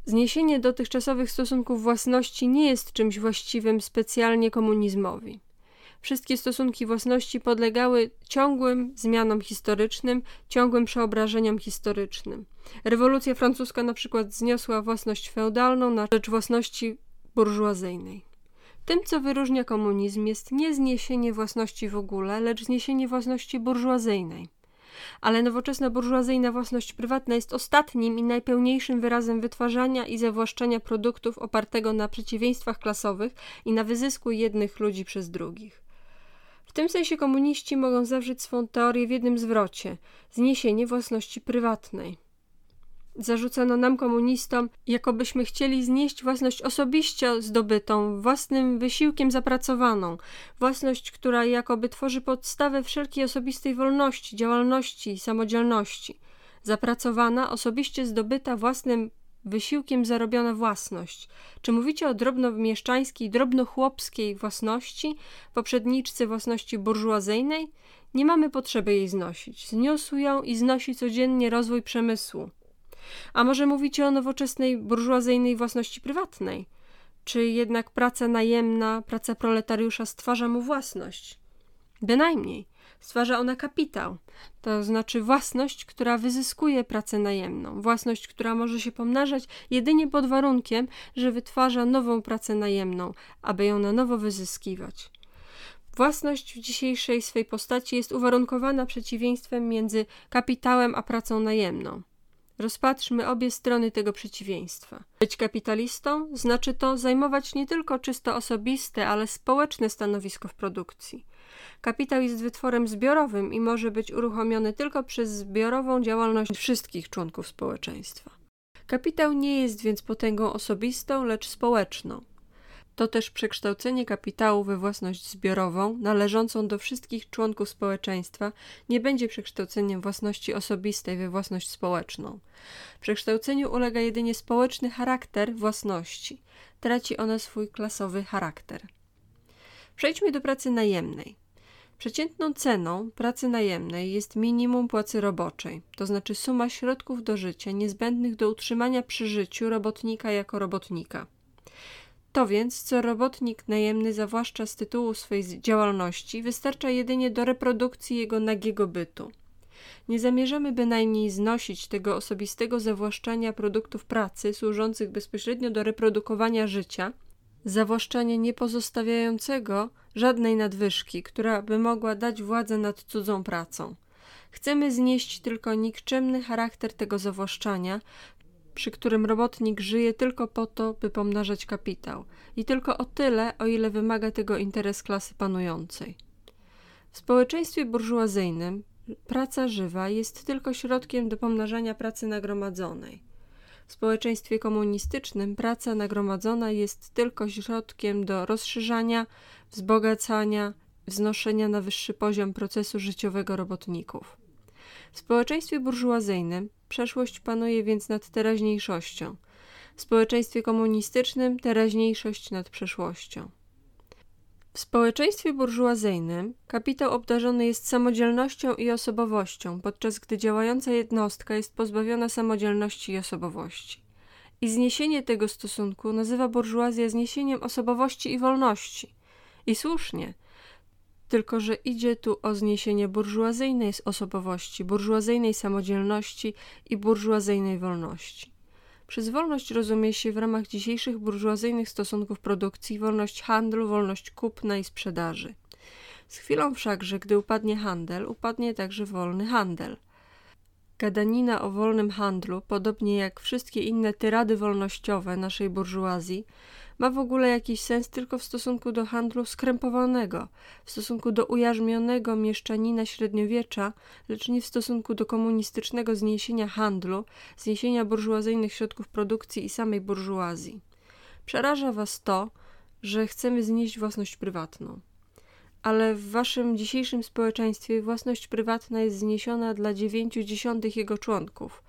Zniesienie dotychczasowych stosunków własności nie jest czymś właściwym specjalnie komunizmowi. Wszystkie stosunki własności podlegały ciągłym zmianom historycznym, ciągłym przeobrażeniom historycznym. Rewolucja francuska na przykład zniosła własność feudalną na rzecz własności burżuazyjnej. Tym, co wyróżnia komunizm, jest nie zniesienie własności w ogóle, lecz zniesienie własności burżuazyjnej. Ale nowoczesna burżuazyjna własność prywatna jest ostatnim i najpełniejszym wyrazem wytwarzania i zawłaszczania produktów opartego na przeciwieństwach klasowych i na wyzysku jednych ludzi przez drugich. W tym sensie komuniści mogą zawrzeć swą teorię w jednym zwrocie zniesienie własności prywatnej. Zarzucano nam komunistom, jakobyśmy chcieli znieść własność osobiście zdobytą, własnym wysiłkiem zapracowaną, własność, która jakoby tworzy podstawę wszelkiej osobistej wolności, działalności i samodzielności. Zapracowana, osobiście zdobyta własnym wysiłkiem zarobiona własność. Czy mówicie o drobnomieszczańskiej, drobnochłopskiej własności, poprzedniczce własności burżuazyjnej? Nie mamy potrzeby jej znosić. Zniósł ją i znosi codziennie rozwój przemysłu. A może mówicie o nowoczesnej burżuazyjnej własności prywatnej? Czy jednak praca najemna, praca proletariusza stwarza mu własność? Bynajmniej. Stwarza ona kapitał, to znaczy własność, która wyzyskuje pracę najemną, własność, która może się pomnażać jedynie pod warunkiem, że wytwarza nową pracę najemną, aby ją na nowo wyzyskiwać. Własność w dzisiejszej swej postaci jest uwarunkowana przeciwieństwem między kapitałem a pracą najemną. Rozpatrzmy obie strony tego przeciwieństwa. Być kapitalistą znaczy to zajmować nie tylko czysto osobiste, ale społeczne stanowisko w produkcji. Kapitał jest wytworem zbiorowym i może być uruchomiony tylko przez zbiorową działalność wszystkich członków społeczeństwa. Kapitał nie jest więc potęgą osobistą, lecz społeczną. To też przekształcenie kapitału we własność zbiorową, należącą do wszystkich członków społeczeństwa, nie będzie przekształceniem własności osobistej we własność społeczną. Przekształceniu ulega jedynie społeczny charakter własności. Traci ona swój klasowy charakter. Przejdźmy do pracy najemnej. Przeciętną ceną pracy najemnej jest minimum płacy roboczej, to znaczy suma środków do życia niezbędnych do utrzymania przy życiu robotnika jako robotnika. To więc, co robotnik najemny zawłaszcza z tytułu swojej działalności, wystarcza jedynie do reprodukcji jego nagiego bytu. Nie zamierzamy bynajmniej znosić tego osobistego zawłaszczania produktów pracy służących bezpośrednio do reprodukowania życia, zawłaszczania nie pozostawiającego żadnej nadwyżki, która by mogła dać władzę nad cudzą pracą. Chcemy znieść tylko nikczemny charakter tego zawłaszczania, przy którym robotnik żyje tylko po to, by pomnażać kapitał i tylko o tyle, o ile wymaga tego interes klasy panującej. W społeczeństwie burżuazyjnym praca żywa jest tylko środkiem do pomnażania pracy nagromadzonej. W społeczeństwie komunistycznym praca nagromadzona jest tylko środkiem do rozszerzania, wzbogacania, wznoszenia na wyższy poziom procesu życiowego robotników. W społeczeństwie burżuazyjnym przeszłość panuje więc nad teraźniejszością. W społeczeństwie komunistycznym teraźniejszość nad przeszłością. W społeczeństwie burżuazyjnym kapitał obdarzony jest samodzielnością i osobowością, podczas gdy działająca jednostka jest pozbawiona samodzielności i osobowości. I zniesienie tego stosunku nazywa burżuazja zniesieniem osobowości i wolności. I słusznie, tylko że idzie tu o zniesienie burżuazyjnej osobowości, burżuazyjnej samodzielności i burżuazyjnej wolności. Przez wolność rozumie się w ramach dzisiejszych burżuazyjnych stosunków produkcji wolność handlu, wolność kupna i sprzedaży. Z chwilą wszakże, gdy upadnie handel, upadnie także wolny handel. Gadanina o wolnym handlu, podobnie jak wszystkie inne tyrady wolnościowe naszej burżuazji, ma w ogóle jakiś sens tylko w stosunku do handlu skrępowanego, w stosunku do ujarzmionego mieszczanina średniowiecza, lecz nie w stosunku do komunistycznego zniesienia handlu, zniesienia burżuazyjnych środków produkcji i samej burżuazji. Przeraża was to, że chcemy znieść własność prywatną. ale w waszym dzisiejszym społeczeństwie własność prywatna jest zniesiona dla dziewięciu dziesiątych jego członków.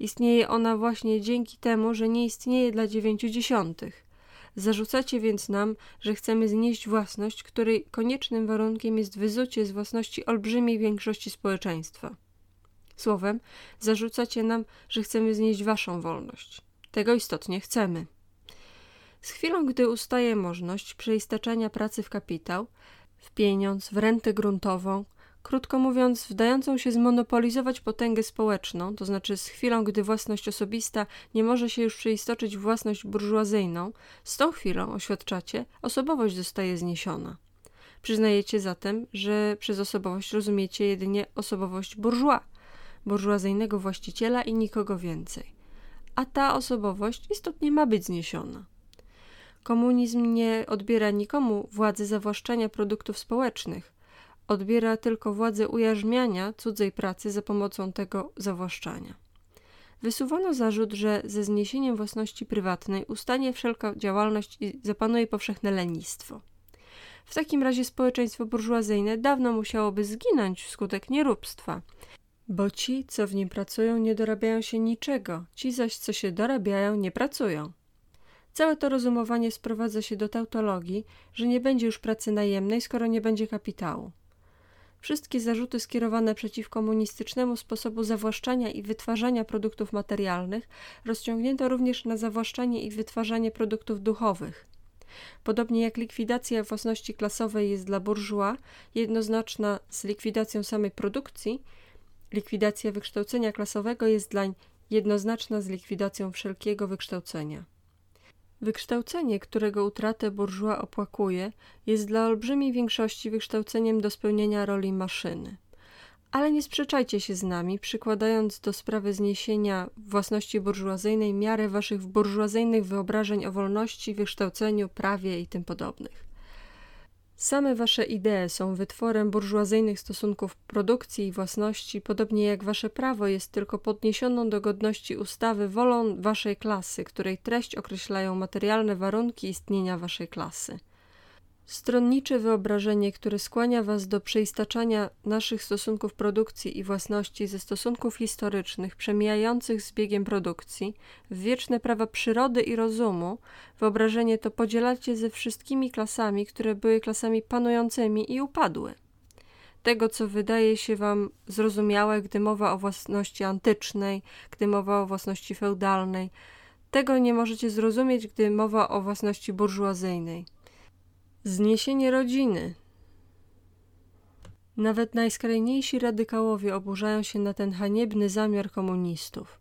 Istnieje ona właśnie dzięki temu, że nie istnieje dla dziewięciu dziesiątych. Zarzucacie więc nam, że chcemy znieść własność, której koniecznym warunkiem jest wyzucie z własności olbrzymiej większości społeczeństwa. Słowem, zarzucacie nam, że chcemy znieść waszą wolność. Tego istotnie chcemy. Z chwilą, gdy ustaje możliwość przeistaczania pracy w kapitał, w pieniądz, w rentę gruntową, krótko mówiąc, wdającą się zmonopolizować potęgę społeczną, to znaczy z chwilą, gdy własność osobista nie może się już przeistoczyć w własność burżuazyjną, z tą chwilą, oświadczacie, osobowość zostaje zniesiona. Przyznajecie zatem, że przez osobowość rozumiecie jedynie osobowość burżua, burżuazyjnego właściciela i nikogo więcej. A ta osobowość istotnie ma być zniesiona. Komunizm nie odbiera nikomu władzy zawłaszczania produktów społecznych. Odbiera tylko władzę ujarzmiania cudzej pracy za pomocą tego zawłaszczania. Wysuwano zarzut, że ze zniesieniem własności prywatnej ustanie wszelka działalność i zapanuje powszechne lenistwo. W takim razie społeczeństwo burżuazyjne dawno musiałoby zginąć wskutek nieróbstwa, bo ci, co w nim pracują, nie dorabiają się niczego, ci zaś, co się dorabiają, nie pracują. Całe to rozumowanie sprowadza się do tautologii, że nie będzie już pracy najemnej, skoro nie będzie kapitału. Wszystkie zarzuty skierowane przeciw komunistycznemu sposobu zawłaszczania i wytwarzania produktów materialnych rozciągnięto również na zawłaszczanie i wytwarzanie produktów duchowych. Podobnie jak likwidacja własności klasowej jest dla burżua jednoznaczna z likwidacją samej produkcji, likwidacja wykształcenia klasowego jest dlań jednoznaczna z likwidacją wszelkiego wykształcenia. Wykształcenie, którego utratę burżua opłakuje, jest dla olbrzymiej większości wykształceniem do spełnienia roli maszyny. Ale nie sprzeczajcie się z nami, przykładając do sprawy zniesienia własności burżuazyjnej miarę waszych burżuazyjnych wyobrażeń o wolności, wykształceniu, prawie i tym podobnych. Same wasze idee są wytworem burżuazyjnych stosunków produkcji i własności, podobnie jak wasze prawo jest tylko podniesioną do godności ustawy wolą waszej klasy, której treść określają materialne warunki istnienia waszej klasy. Stronnicze wyobrażenie, które skłania Was do przeistaczania naszych stosunków produkcji i własności ze stosunków historycznych przemijających z biegiem produkcji w wieczne prawa przyrody i rozumu, wyobrażenie to podzielacie ze wszystkimi klasami, które były klasami panującymi i upadły. Tego, co wydaje się Wam zrozumiałe, gdy mowa o własności antycznej, gdy mowa o własności feudalnej, tego nie możecie zrozumieć, gdy mowa o własności burżuazyjnej. Zniesienie rodziny. Nawet najskrajniejsi radykałowie oburzają się na ten haniebny zamiar komunistów.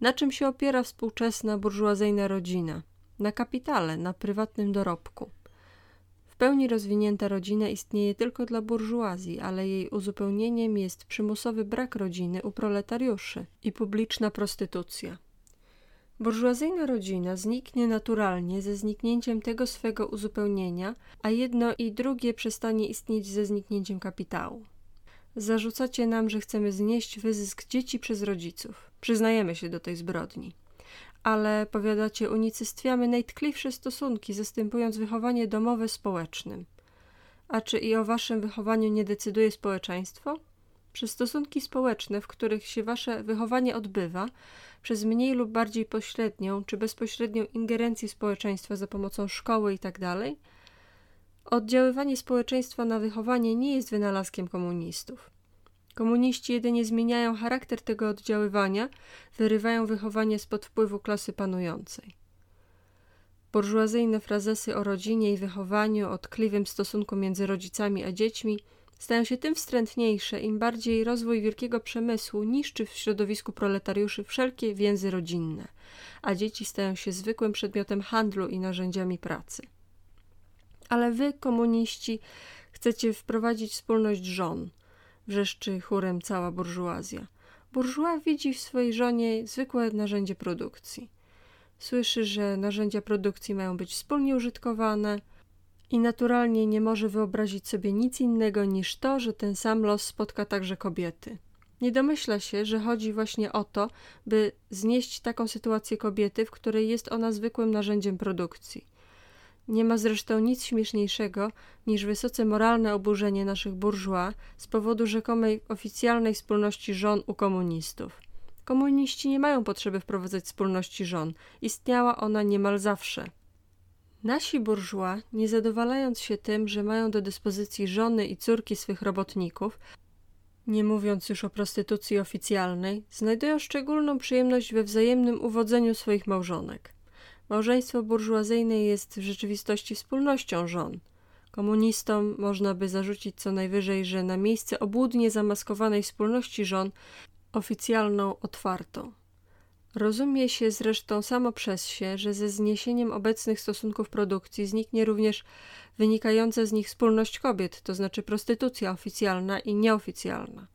Na czym się opiera współczesna burżuazyjna rodzina? Na kapitale, na prywatnym dorobku. W pełni rozwinięta rodzina istnieje tylko dla burżuazji, ale jej uzupełnieniem jest przymusowy brak rodziny u proletariuszy i publiczna prostytucja. Burżuazyjna rodzina zniknie naturalnie ze zniknięciem tego swego uzupełnienia, a jedno i drugie przestanie istnieć ze zniknięciem kapitału. Zarzucacie nam, że chcemy znieść wyzysk dzieci przez rodziców. Przyznajemy się do tej zbrodni. Ale, powiadacie, unicestwiamy najtkliwsze stosunki, zastępując wychowanie domowe społecznym. A czy i o waszym wychowaniu nie decyduje społeczeństwo? Przez stosunki społeczne, w których się wasze wychowanie odbywa, przez mniej lub bardziej pośrednią czy bezpośrednią ingerencję społeczeństwa za pomocą szkoły itd., tak oddziaływanie społeczeństwa na wychowanie nie jest wynalazkiem komunistów. Komuniści jedynie zmieniają charakter tego oddziaływania, wyrywają wychowanie spod wpływu klasy panującej. Burżuazyjne frazesy o rodzinie i wychowaniu, o tkliwym stosunku między rodzicami a dziećmi – stają się tym wstrętniejsze, im bardziej rozwój wielkiego przemysłu niszczy w środowisku proletariuszy wszelkie więzy rodzinne, a dzieci stają się zwykłym przedmiotem handlu i narzędziami pracy. Ale wy, komuniści, chcecie wprowadzić wspólność żon, wrzeszczy chórem cała burżuazja. Burżua widzi w swojej żonie zwykłe narzędzie produkcji. Słyszy, że narzędzia produkcji mają być wspólnie użytkowane, i naturalnie nie może wyobrazić sobie nic innego niż to, że ten sam los spotka także kobiety. Nie domyśla się, że chodzi właśnie o to, by znieść taką sytuację kobiety, w której jest ona zwykłym narzędziem produkcji. Nie ma zresztą nic śmieszniejszego niż wysoce moralne oburzenie naszych burżua z powodu rzekomej oficjalnej wspólności żon u komunistów. Komuniści nie mają potrzeby wprowadzać wspólności żon. Istniała ona niemal zawsze. Nasi burżua, nie zadowalając się tym, że mają do dyspozycji żony i córki swych robotników, nie mówiąc już o prostytucji oficjalnej, znajdują szczególną przyjemność we wzajemnym uwodzeniu swoich małżonek. Małżeństwo burżuazyjne jest w rzeczywistości wspólnością żon. Komunistom można by zarzucić co najwyżej, że na miejsce obłudnie zamaskowanej wspólności żon oficjalną otwartą. Rozumie się zresztą samo przez się, że ze zniesieniem obecnych stosunków produkcji zniknie również wynikająca z nich wspólność kobiet, to znaczy prostytucja oficjalna i nieoficjalna.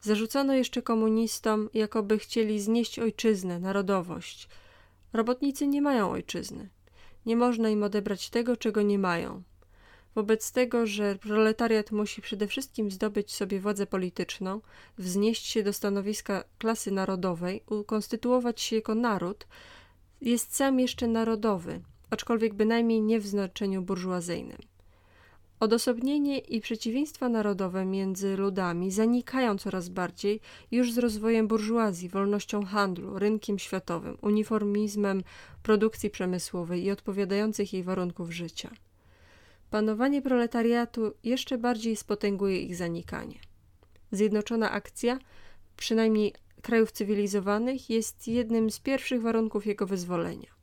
Zarzucano jeszcze komunistom, jakoby chcieli znieść ojczyznę, narodowość. Robotnicy nie mają ojczyzny. Nie można im odebrać tego, czego nie mają. Wobec tego, że proletariat musi przede wszystkim zdobyć sobie władzę polityczną, wznieść się do stanowiska klasy narodowej, ukonstytuować się jako naród, jest sam jeszcze narodowy, aczkolwiek bynajmniej nie w znaczeniu burżuazyjnym. Odosobnienie i przeciwieństwa narodowe między ludami zanikają coraz bardziej już z rozwojem burżuazji, wolnością handlu, rynkiem światowym, uniformizmem produkcji przemysłowej i odpowiadających jej warunków życia. Panowanie proletariatu jeszcze bardziej spotęguje ich zanikanie. Zjednoczona akcja, przynajmniej krajów cywilizowanych, jest jednym z pierwszych warunków jego wyzwolenia.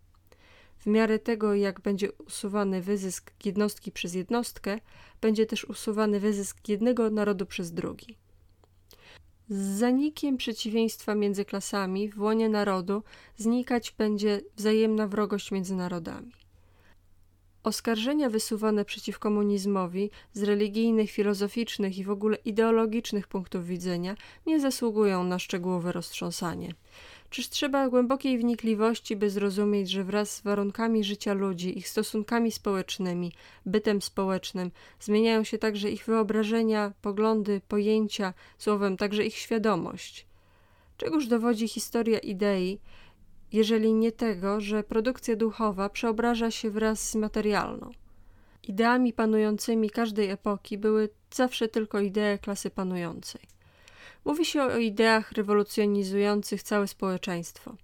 W miarę tego, jak będzie usuwany wyzysk jednostki przez jednostkę, będzie też usuwany wyzysk jednego narodu przez drugi. Z zanikiem przeciwieństwa między klasami w łonie narodu znikać będzie wzajemna wrogość między narodami. Oskarżenia wysuwane przeciw komunizmowi z religijnych, filozoficznych i w ogóle ideologicznych punktów widzenia nie zasługują na szczegółowe roztrząsanie. Czyż trzeba głębokiej wnikliwości, by zrozumieć, że wraz z warunkami życia ludzi, ich stosunkami społecznymi, bytem społecznym, zmieniają się także ich wyobrażenia, poglądy, pojęcia, słowem także ich świadomość. Czegoż dowodzi historia idei, jeżeli nie tego, że produkcja duchowa przeobraża się wraz z materialną. Ideami panującymi każdej epoki były zawsze tylko idee klasy panującej. Mówi się o ideach rewolucjonizujących całe społeczeństwo.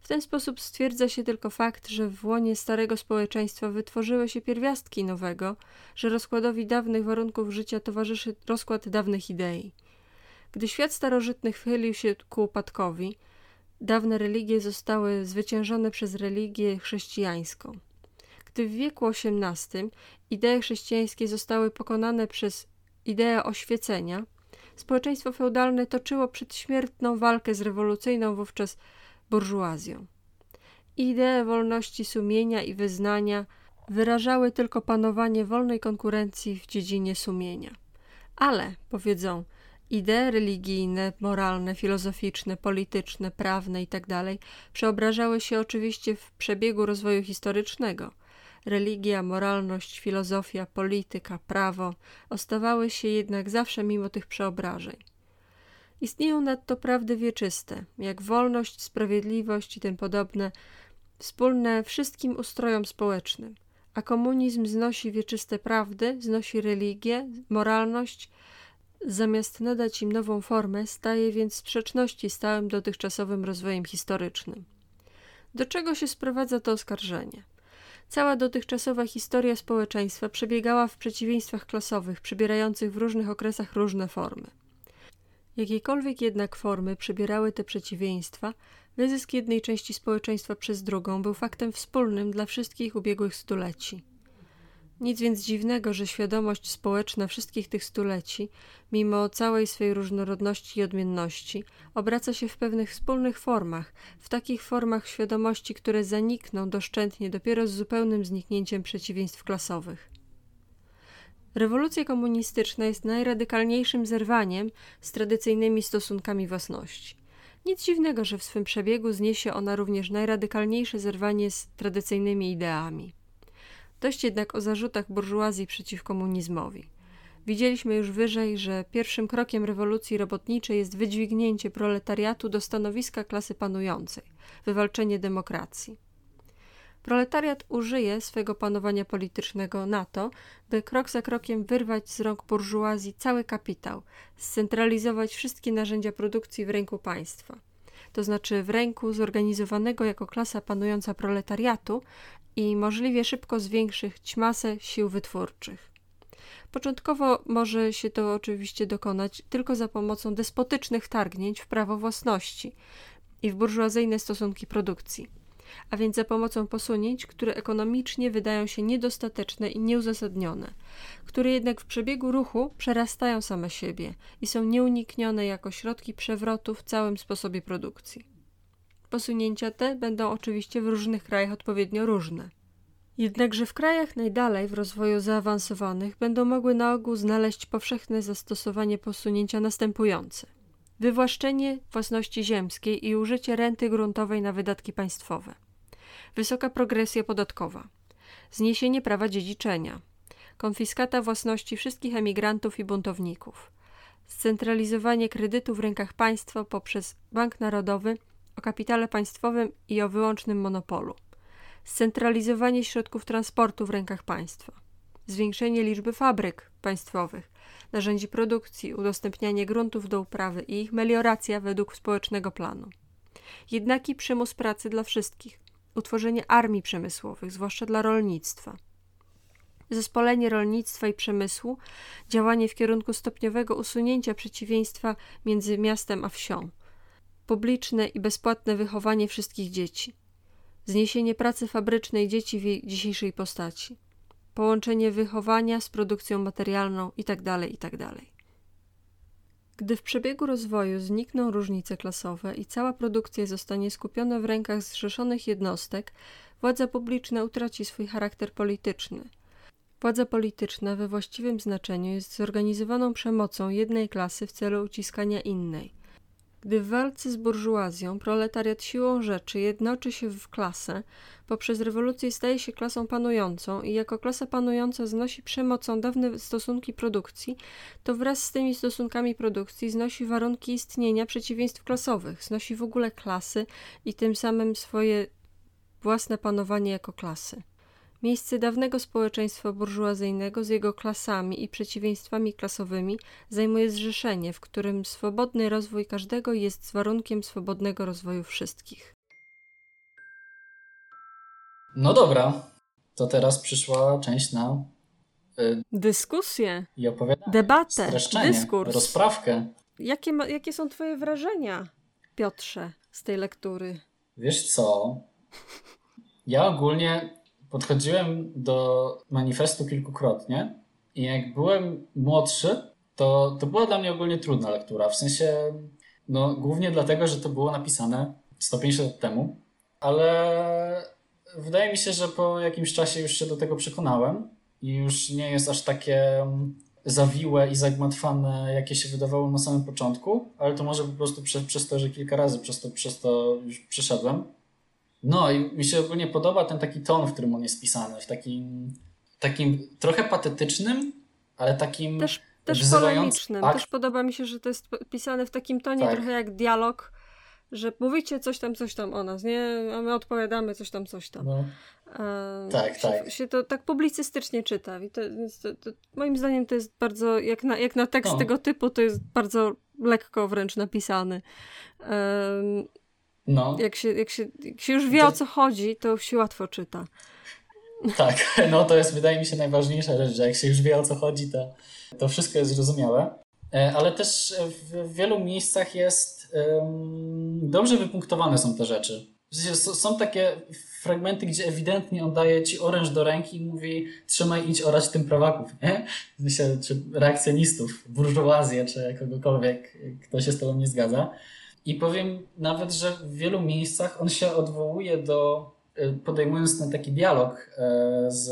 W ten sposób stwierdza się tylko fakt, że w łonie starego społeczeństwa wytworzyły się pierwiastki nowego, że rozkładowi dawnych warunków życia towarzyszy rozkład dawnych idei. Gdy świat starożytny chylił się ku upadkowi, Dawne religie zostały zwyciężone przez religię chrześcijańską. Gdy w wieku XVIII idee chrześcijańskie zostały pokonane przez ideę oświecenia, społeczeństwo feudalne toczyło przedśmiertną walkę z rewolucyjną wówczas burżuazją. Idee wolności sumienia i wyznania wyrażały tylko panowanie wolnej konkurencji w dziedzinie sumienia. Ale, powiedzą, Idee religijne, moralne, filozoficzne, polityczne, prawne itd. Tak przeobrażały się oczywiście w przebiegu rozwoju historycznego. Religia, moralność, filozofia, polityka, prawo ostawały się jednak zawsze mimo tych przeobrażeń. Istnieją nadto prawdy wieczyste, jak wolność, sprawiedliwość i tym podobne, wspólne wszystkim ustrojom społecznym, a komunizm znosi wieczyste prawdy, znosi religię, moralność, Zamiast nadać im nową formę, staje więc w sprzeczności z całym dotychczasowym rozwojem historycznym. Do czego się sprowadza to oskarżenie? Cała dotychczasowa historia społeczeństwa przebiegała w przeciwieństwach klasowych, przybierających w różnych okresach różne formy. Jakiekolwiek jednak formy przybierały te przeciwieństwa, wyzysk jednej części społeczeństwa przez drugą był faktem wspólnym dla wszystkich ubiegłych stuleci. Nic więc dziwnego, że świadomość społeczna wszystkich tych stuleci, mimo całej swej różnorodności i odmienności, obraca się w pewnych wspólnych formach, w takich formach świadomości, które zanikną doszczętnie dopiero z zupełnym zniknięciem przeciwieństw klasowych. Rewolucja komunistyczna jest najradykalniejszym zerwaniem z tradycyjnymi stosunkami własności. Nic dziwnego, że w swym przebiegu zniesie ona również najradykalniejsze zerwanie z tradycyjnymi ideami. Dość jednak o zarzutach burżuazji przeciw komunizmowi. Widzieliśmy już wyżej, że pierwszym krokiem rewolucji robotniczej jest wydźwignięcie proletariatu do stanowiska klasy panującej, wywalczenie demokracji. Proletariat użyje swego panowania politycznego na to, by krok za krokiem wyrwać z rąk burżuazji cały kapitał, scentralizować wszystkie narzędzia produkcji w ręku państwa. To znaczy w ręku zorganizowanego jako klasa panująca proletariatu i możliwie szybko zwiększyć masę sił wytwórczych. Początkowo może się to oczywiście dokonać tylko za pomocą despotycznych targnięć w prawo własności i w burżuazyjne stosunki produkcji, a więc za pomocą posunięć, które ekonomicznie wydają się niedostateczne i nieuzasadnione, które jednak w przebiegu ruchu przerastają same siebie i są nieuniknione jako środki przewrotu w całym sposobie produkcji. Posunięcia te będą oczywiście w różnych krajach odpowiednio różne. Jednakże w krajach najdalej w rozwoju zaawansowanych będą mogły na ogół znaleźć powszechne zastosowanie posunięcia następujące: wywłaszczenie własności ziemskiej i użycie renty gruntowej na wydatki państwowe, wysoka progresja podatkowa, zniesienie prawa dziedziczenia, konfiskata własności wszystkich emigrantów i buntowników, scentralizowanie kredytu w rękach państwa poprzez Bank Narodowy o kapitale państwowym i o wyłącznym monopolu. Scentralizowanie środków transportu w rękach państwa, zwiększenie liczby fabryk państwowych, narzędzi produkcji, udostępnianie gruntów do uprawy i ich melioracja według społecznego planu. Jednaki przymus pracy dla wszystkich, utworzenie armii przemysłowych, zwłaszcza dla rolnictwa. Zespolenie rolnictwa i przemysłu, działanie w kierunku stopniowego usunięcia przeciwieństwa między miastem a wsią, publiczne i bezpłatne wychowanie wszystkich dzieci zniesienie pracy fabrycznej dzieci w jej dzisiejszej postaci, połączenie wychowania z produkcją materialną itd., tak itd. Tak Gdy w przebiegu rozwoju znikną różnice klasowe i cała produkcja zostanie skupiona w rękach zrzeszonych jednostek, władza publiczna utraci swój charakter polityczny. Władza polityczna we właściwym znaczeniu jest zorganizowaną przemocą jednej klasy w celu uciskania innej. Gdy w walce z burżuazją proletariat siłą rzeczy jednoczy się w klasę, poprzez rewolucję staje się klasą panującą i jako klasa panująca znosi przemocą dawne stosunki produkcji, to wraz z tymi stosunkami produkcji znosi warunki istnienia przeciwieństw klasowych, znosi w ogóle klasy i tym samym swoje własne panowanie jako klasy. Miejsce dawnego społeczeństwa burżuazyjnego z jego klasami i przeciwieństwami klasowymi zajmuje zrzeszenie, w którym swobodny rozwój każdego jest warunkiem swobodnego rozwoju wszystkich. No dobra, to teraz przyszła część na y, dyskusję i opowiadanie, debatę, dyskurs, rozprawkę. Jakie, ma, jakie są Twoje wrażenia, Piotrze, z tej lektury? Wiesz co? Ja ogólnie podchodziłem do manifestu kilkukrotnie i jak byłem młodszy, to, to była dla mnie ogólnie trudna lektura. W sensie, no głównie dlatego, że to było napisane 150 lat temu, ale wydaje mi się, że po jakimś czasie już się do tego przekonałem i już nie jest aż takie zawiłe i zagmatwane, jakie się wydawało na samym początku, ale to może po prostu przez, przez to, że kilka razy przez to, przez to już przeszedłem. No i mi się ogólnie podoba ten taki ton, w którym on jest pisany, w takim, takim trochę patetycznym, ale takim też, też polemicznym. Akt. Też podoba mi się, że to jest pisane w takim tonie tak. trochę jak dialog, że mówicie coś tam, coś tam o nas, nie? A my odpowiadamy coś tam, coś tam. No. E, tak, się, tak. Się to tak publicystycznie czyta. To, to, to, moim zdaniem to jest bardzo, jak na, jak na tekst no. tego typu, to jest bardzo lekko wręcz napisany. No. Jak, się, jak, się, jak się już wie to... o co chodzi, to się łatwo czyta. Tak, *laughs* no to jest wydaje mi się najważniejsza rzecz, że jak się już wie o co chodzi, to, to wszystko jest zrozumiałe. E, ale też w wielu miejscach jest um, dobrze wypunktowane są te rzeczy. Są takie fragmenty, gdzie ewidentnie on daje ci oręż do ręki i mówi trzymaj idź orać tym prawaków, nie? Myślę, czy reakcjonistów, burżuazję, czy kogokolwiek, kto się z tobą nie zgadza. I powiem nawet, że w wielu miejscach on się odwołuje do, y, podejmując ten taki dialog e, z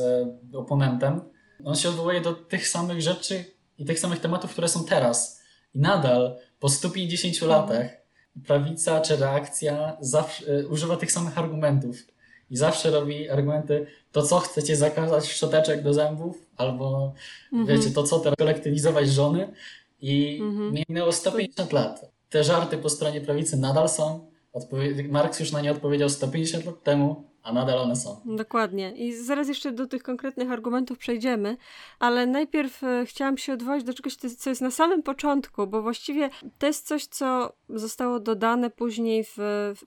oponentem, on się odwołuje do tych samych rzeczy i tych samych tematów, które są teraz. I nadal po 150 mhm. latach prawica czy reakcja zawsze, y, używa tych samych argumentów. I zawsze robi argumenty, to co chcecie zakazać szczoteczek do zębów, albo mhm. wiecie, to co teraz kolektywizować żony. I mhm. minęło 150 lat te żarty po stronie prawicy nadal są. Odpowie Marks już na nie odpowiedział 150 lat temu, a nadal one są. Dokładnie. I zaraz jeszcze do tych konkretnych argumentów przejdziemy, ale najpierw e, chciałam się odwołać do czegoś, co jest na samym początku, bo właściwie to jest coś, co zostało dodane później w,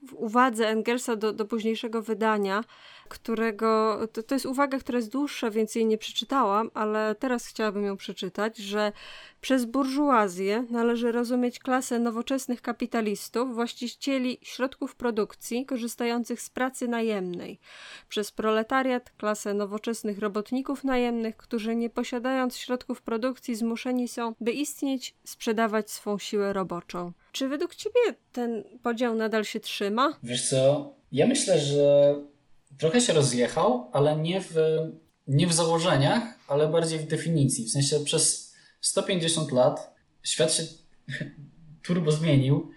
w uwadze Engelsa do, do późniejszego wydania, którego to, to jest uwaga, która jest dłuższa, więc jej nie przeczytałam, ale teraz chciałabym ją przeczytać, że przez burżuazję należy rozumieć klasę nowoczesnych kapitalistów, właścicieli środków produkcji korzystających z pracy najemnej. Przez proletariat klasę nowoczesnych robotników najemnych, którzy nie posiadając środków produkcji zmuszeni są, by istnieć, sprzedawać swą siłę roboczą. Czy według ciebie ten podział nadal się trzyma? Wiesz co, ja myślę, że trochę się rozjechał, ale nie w, nie w założeniach, ale bardziej w definicji. W sensie przez 150 lat świat się *laughs* turbo zmienił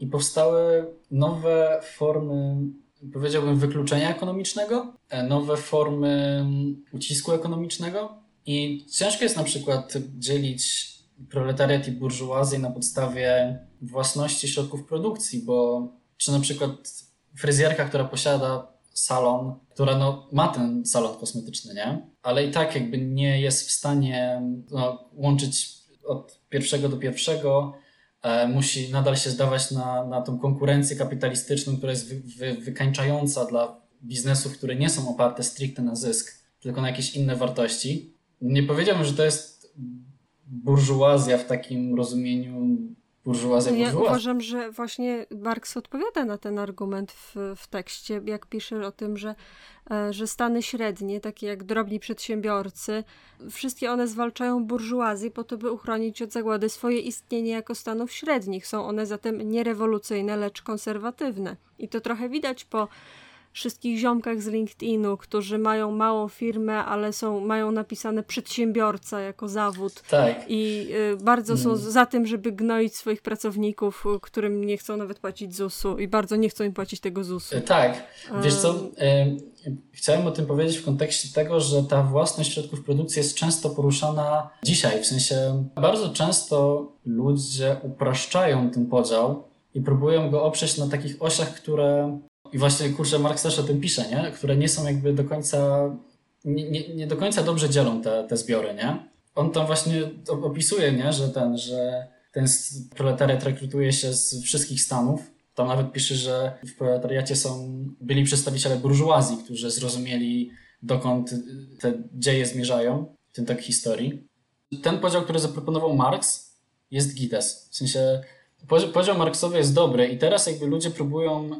i powstały nowe formy, powiedziałbym, wykluczenia ekonomicznego, e, nowe formy ucisku ekonomicznego. I ciężko jest na przykład dzielić proletariat i burżuazję na podstawie własności środków produkcji, bo czy na przykład fryzjerka, która posiada salon, która no, ma ten salon kosmetyczny, nie? Ale i tak jakby nie jest w stanie no, łączyć od pierwszego do pierwszego, e, musi nadal się zdawać na, na tą konkurencję kapitalistyczną, która jest wy, wy, wykańczająca dla biznesów, które nie są oparte stricte na zysk, tylko na jakieś inne wartości. Nie powiedziałbym, że to jest burżuazja w takim rozumieniu burżuazja, Ja uważam, że właśnie Marx odpowiada na ten argument w, w tekście, jak pisze o tym, że, e, że stany średnie, takie jak drobni przedsiębiorcy, wszystkie one zwalczają burżuazję po to, by uchronić od zagłady swoje istnienie jako stanów średnich. Są one zatem nie rewolucyjne, lecz konserwatywne. I to trochę widać po wszystkich ziomkach z LinkedInu, którzy mają małą firmę, ale są, mają napisane przedsiębiorca jako zawód. Tak. I y, bardzo są mm. za tym, żeby gnoić swoich pracowników, którym nie chcą nawet płacić ZUS-u i bardzo nie chcą im płacić tego ZUS-u. Y, tak. Wiesz co, y, chciałem o tym powiedzieć w kontekście tego, że ta własność środków produkcji jest często poruszana dzisiaj. W sensie bardzo często ludzie upraszczają ten podział i próbują go oprzeć na takich osiach, które i właśnie, kurczę, Marx też o tym pisze, nie? Które nie są jakby do końca, nie, nie, nie do końca dobrze dzielą te, te zbiory, nie? On tam właśnie opisuje, nie? Że ten, że ten proletariat rekrutuje się z wszystkich stanów. Tam nawet pisze, że w proletariacie są, byli przedstawiciele burżuazji, którzy zrozumieli, dokąd te dzieje zmierzają, w tym tak historii. Ten podział, który zaproponował Marx, jest gites. W sensie podział Marksowy jest dobry i teraz jakby ludzie próbują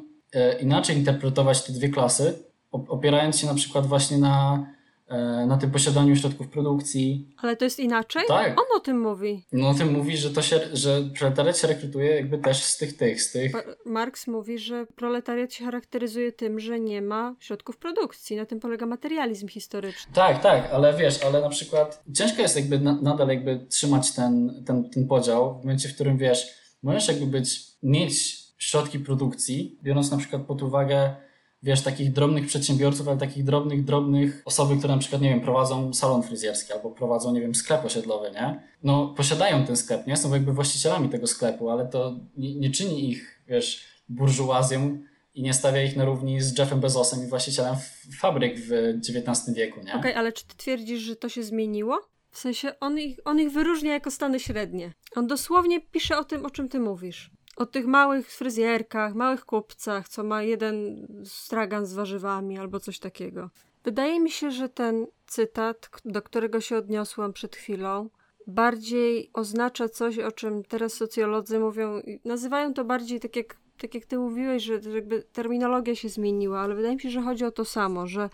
inaczej interpretować te dwie klasy, opierając się na przykład właśnie na, e, na tym posiadaniu środków produkcji. Ale to jest inaczej? Tak. On o tym mówi. No o tym mówi, że to się, że proletariat się rekrutuje jakby też z tych tych, z tych. Marx mówi, że proletariat się charakteryzuje tym, że nie ma środków produkcji. Na tym polega materializm historyczny. Tak, tak, ale wiesz, ale na przykład ciężko jest jakby na, nadal jakby trzymać ten, ten, ten podział w momencie, w którym wiesz, możesz jakby być, mieć środki produkcji, biorąc na przykład pod uwagę, wiesz, takich drobnych przedsiębiorców, ale takich drobnych, drobnych osoby, które na przykład, nie wiem, prowadzą salon fryzjerski albo prowadzą, nie wiem, sklep osiedlowy, nie? No, posiadają ten sklep, nie? Są jakby właścicielami tego sklepu, ale to nie, nie czyni ich, wiesz, burżuazją i nie stawia ich na równi z Jeffem Bezosem i właścicielem fabryk w XIX wieku, nie? Okej, okay, ale czy ty twierdzisz, że to się zmieniło? W sensie on ich, on ich wyróżnia jako stany średnie. On dosłownie pisze o tym, o czym ty mówisz o tych małych fryzjerkach, małych kupcach, co ma jeden stragan z warzywami albo coś takiego. Wydaje mi się, że ten cytat, do którego się odniosłam przed chwilą, bardziej oznacza coś, o czym teraz socjolodzy mówią, nazywają to bardziej tak jak, tak jak ty mówiłeś, że jakby terminologia się zmieniła, ale wydaje mi się, że chodzi o to samo, że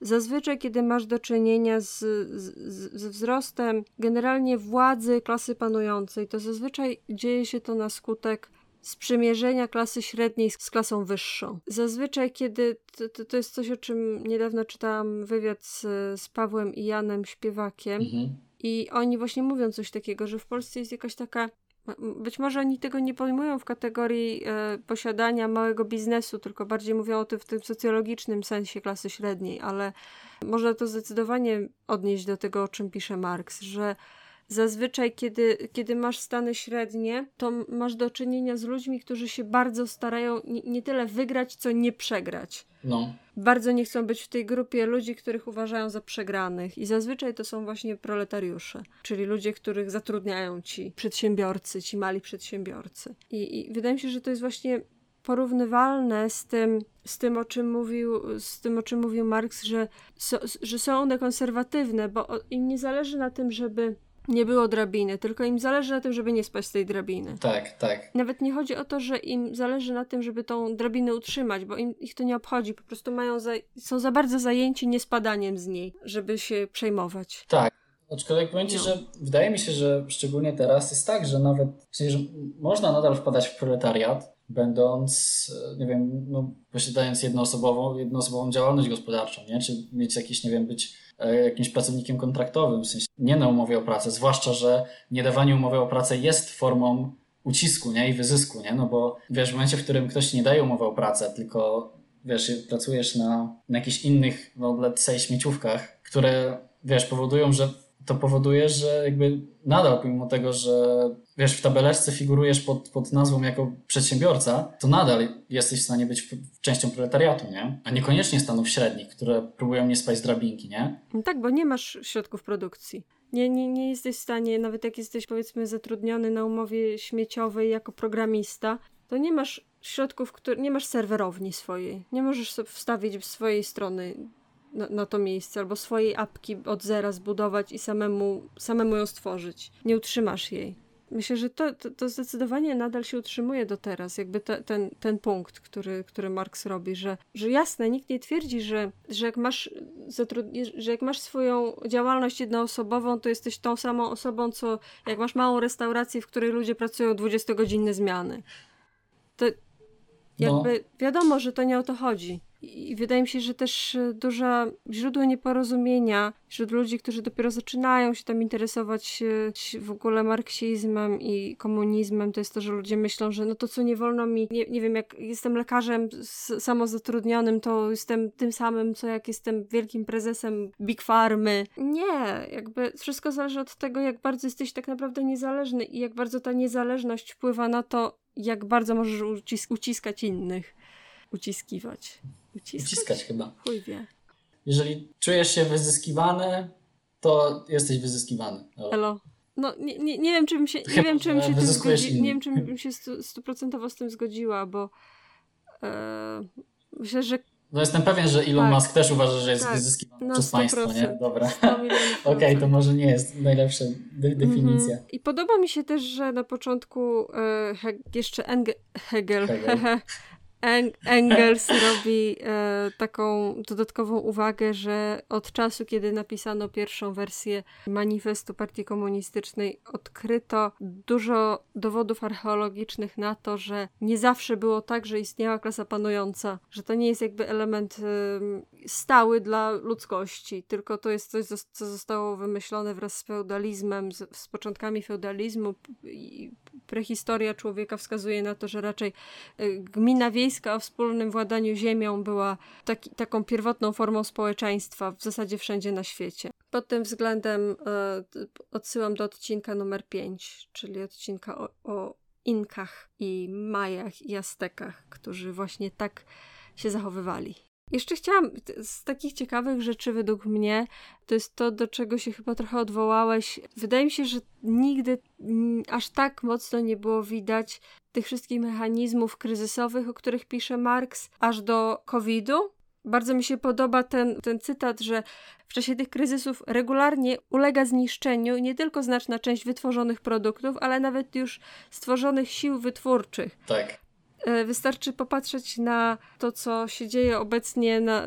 Zazwyczaj, kiedy masz do czynienia z, z, z, wzrostem generalnie władzy klasy panującej, to zazwyczaj dzieje się to na skutek sprzymierzenia klasy średniej z klasą wyższą. Zazwyczaj, kiedy to, to jest coś, o czym niedawno czytałam wywiad z, z Pawłem i Janem Śpiewakiem, mhm. i oni właśnie mówią coś takiego, że w Polsce jest jakaś taka być może oni tego nie pojmują w kategorii e, posiadania małego biznesu, tylko bardziej mówią o tym w tym socjologicznym sensie klasy średniej, ale można to zdecydowanie odnieść do tego, o czym pisze Marx, że zazwyczaj, kiedy, kiedy masz stany średnie, to masz do czynienia z ludźmi, którzy się bardzo starają nie, nie tyle wygrać, co nie przegrać. No. Bardzo nie chcą być w tej grupie ludzi, których uważają za przegranych. I zazwyczaj to są właśnie proletariusze, czyli ludzie, których zatrudniają ci przedsiębiorcy, ci mali przedsiębiorcy. I, i wydaje mi się, że to jest właśnie porównywalne z tym, z tym, o czym mówił, z tym, o czym mówił Marx, że, so, że są one konserwatywne, bo im nie zależy na tym, żeby nie było drabiny, tylko im zależy na tym, żeby nie spać z tej drabiny. Tak, tak. Nawet nie chodzi o to, że im zależy na tym, żeby tą drabinę utrzymać, bo im, ich to nie obchodzi. Po prostu mają za, są za bardzo zajęci niespadaniem z niej, żeby się przejmować. Tak. Aczkolwiek powiem Ci, no. że wydaje mi się, że szczególnie teraz jest tak, że nawet w sensie, że można nadal wpadać w proletariat, będąc, e, nie wiem, no, posiadając jednoosobową, jednoosobową działalność gospodarczą, nie? Czy mieć jakiś, nie wiem, być e, jakimś pracownikiem kontraktowym, w sensie nie na umowie o pracę, zwłaszcza, że niedawanie umowy o pracę jest formą ucisku, nie? I wyzysku, nie? No bo wiesz, w momencie, w którym ktoś nie daje umowy o pracę, tylko wiesz, pracujesz na, na jakichś innych, no let's say śmieciówkach, które, wiesz, powodują, że to powoduje, że jakby nadal, pomimo tego, że wiesz, w tabeleczce figurujesz pod, pod nazwą jako przedsiębiorca, to nadal jesteś w stanie być częścią proletariatu, nie? A niekoniecznie stanów średnich, które próbują nie spać z drabinki, nie? No tak, bo nie masz środków produkcji. Nie, nie, nie jesteś w stanie, nawet jak jesteś powiedzmy zatrudniony na umowie śmieciowej jako programista, to nie masz środków, które, nie masz serwerowni swojej. Nie możesz sobie wstawić swojej strony na, na, to miejsce, albo swojej apki od zera zbudować i samemu, samemu ją stworzyć. Nie utrzymasz jej. Myślę, że to, to, to zdecydowanie nadal się utrzymuje do teraz, jakby te, ten, ten punkt, który, który Marx robi, że, że jasne, nikt nie twierdzi, że, że, jak masz że jak masz swoją działalność jednoosobową, to jesteś tą samą osobą, co jak masz małą restaurację, w której ludzie pracują 20-godzinne zmiany. To jakby no. wiadomo, że to nie o to chodzi. I wydaje mi się, że też e, duże źródło nieporozumienia wśród ludzi, którzy dopiero zaczynają się tam interesować e, w ogóle marksizmem i komunizmem, to jest to, że ludzie myślą, że no to co nie wolno mi, nie, nie wiem, jak jestem lekarzem samozatrudnionym, to jestem tym samym, co jak jestem wielkim prezesem Big Farmy. Nie, jakby wszystko zależy od tego, jak bardzo jesteś tak naprawdę niezależny i jak bardzo ta niezależność wpływa na to, jak bardzo możesz ucis uciskać innych. Uciskiwać. Uciskać, Uciskać chyba. Chuj wie. Jeżeli czujesz się wyzyskiwany, to jesteś wyzyskiwany. Elo. No, nie, nie, nie wiem, czy bym się, nie wiem, czy bym się, tym zgodzi, nie wiem, czy bym się stuprocentowo z tym zgodziła, bo e, myślę, że no jestem pewien, że Elon tak, Musk też uważa, że jest tak, wyzyskiwany no przez państwo, nie? Dobra. *laughs* Okej, okay, to może nie jest najlepsza de mhm. definicja. Mm -hmm. I podoba mi się też, że na początku e, jeszcze Enge Hegel, Hegel. *laughs* Engels robi e, taką dodatkową uwagę, że od czasu, kiedy napisano pierwszą wersję manifestu Partii Komunistycznej, odkryto dużo dowodów archeologicznych na to, że nie zawsze było tak, że istniała klasa panująca, że to nie jest jakby element e, stały dla ludzkości, tylko to jest coś, co zostało wymyślone wraz z feudalizmem, z, z początkami feudalizmu prehistoria człowieka wskazuje na to, że raczej e, gmina o wspólnym władaniu ziemią była taki, taką pierwotną formą społeczeństwa w zasadzie wszędzie na świecie. Pod tym względem e, odsyłam do odcinka numer 5, czyli odcinka o, o Inkach i Majach i Aztekach, którzy właśnie tak się zachowywali. Jeszcze chciałam, z takich ciekawych rzeczy według mnie, to jest to, do czego się chyba trochę odwołałeś. Wydaje mi się, że nigdy aż tak mocno nie było widać tych wszystkich mechanizmów kryzysowych, o których pisze Marx, aż do COVID-u. Bardzo mi się podoba ten, ten cytat, że w czasie tych kryzysów regularnie ulega zniszczeniu nie tylko znaczna część wytworzonych produktów, ale nawet już stworzonych sił wytwórczych. Tak. E, wystarczy popatrzeć na to, co się dzieje obecnie na,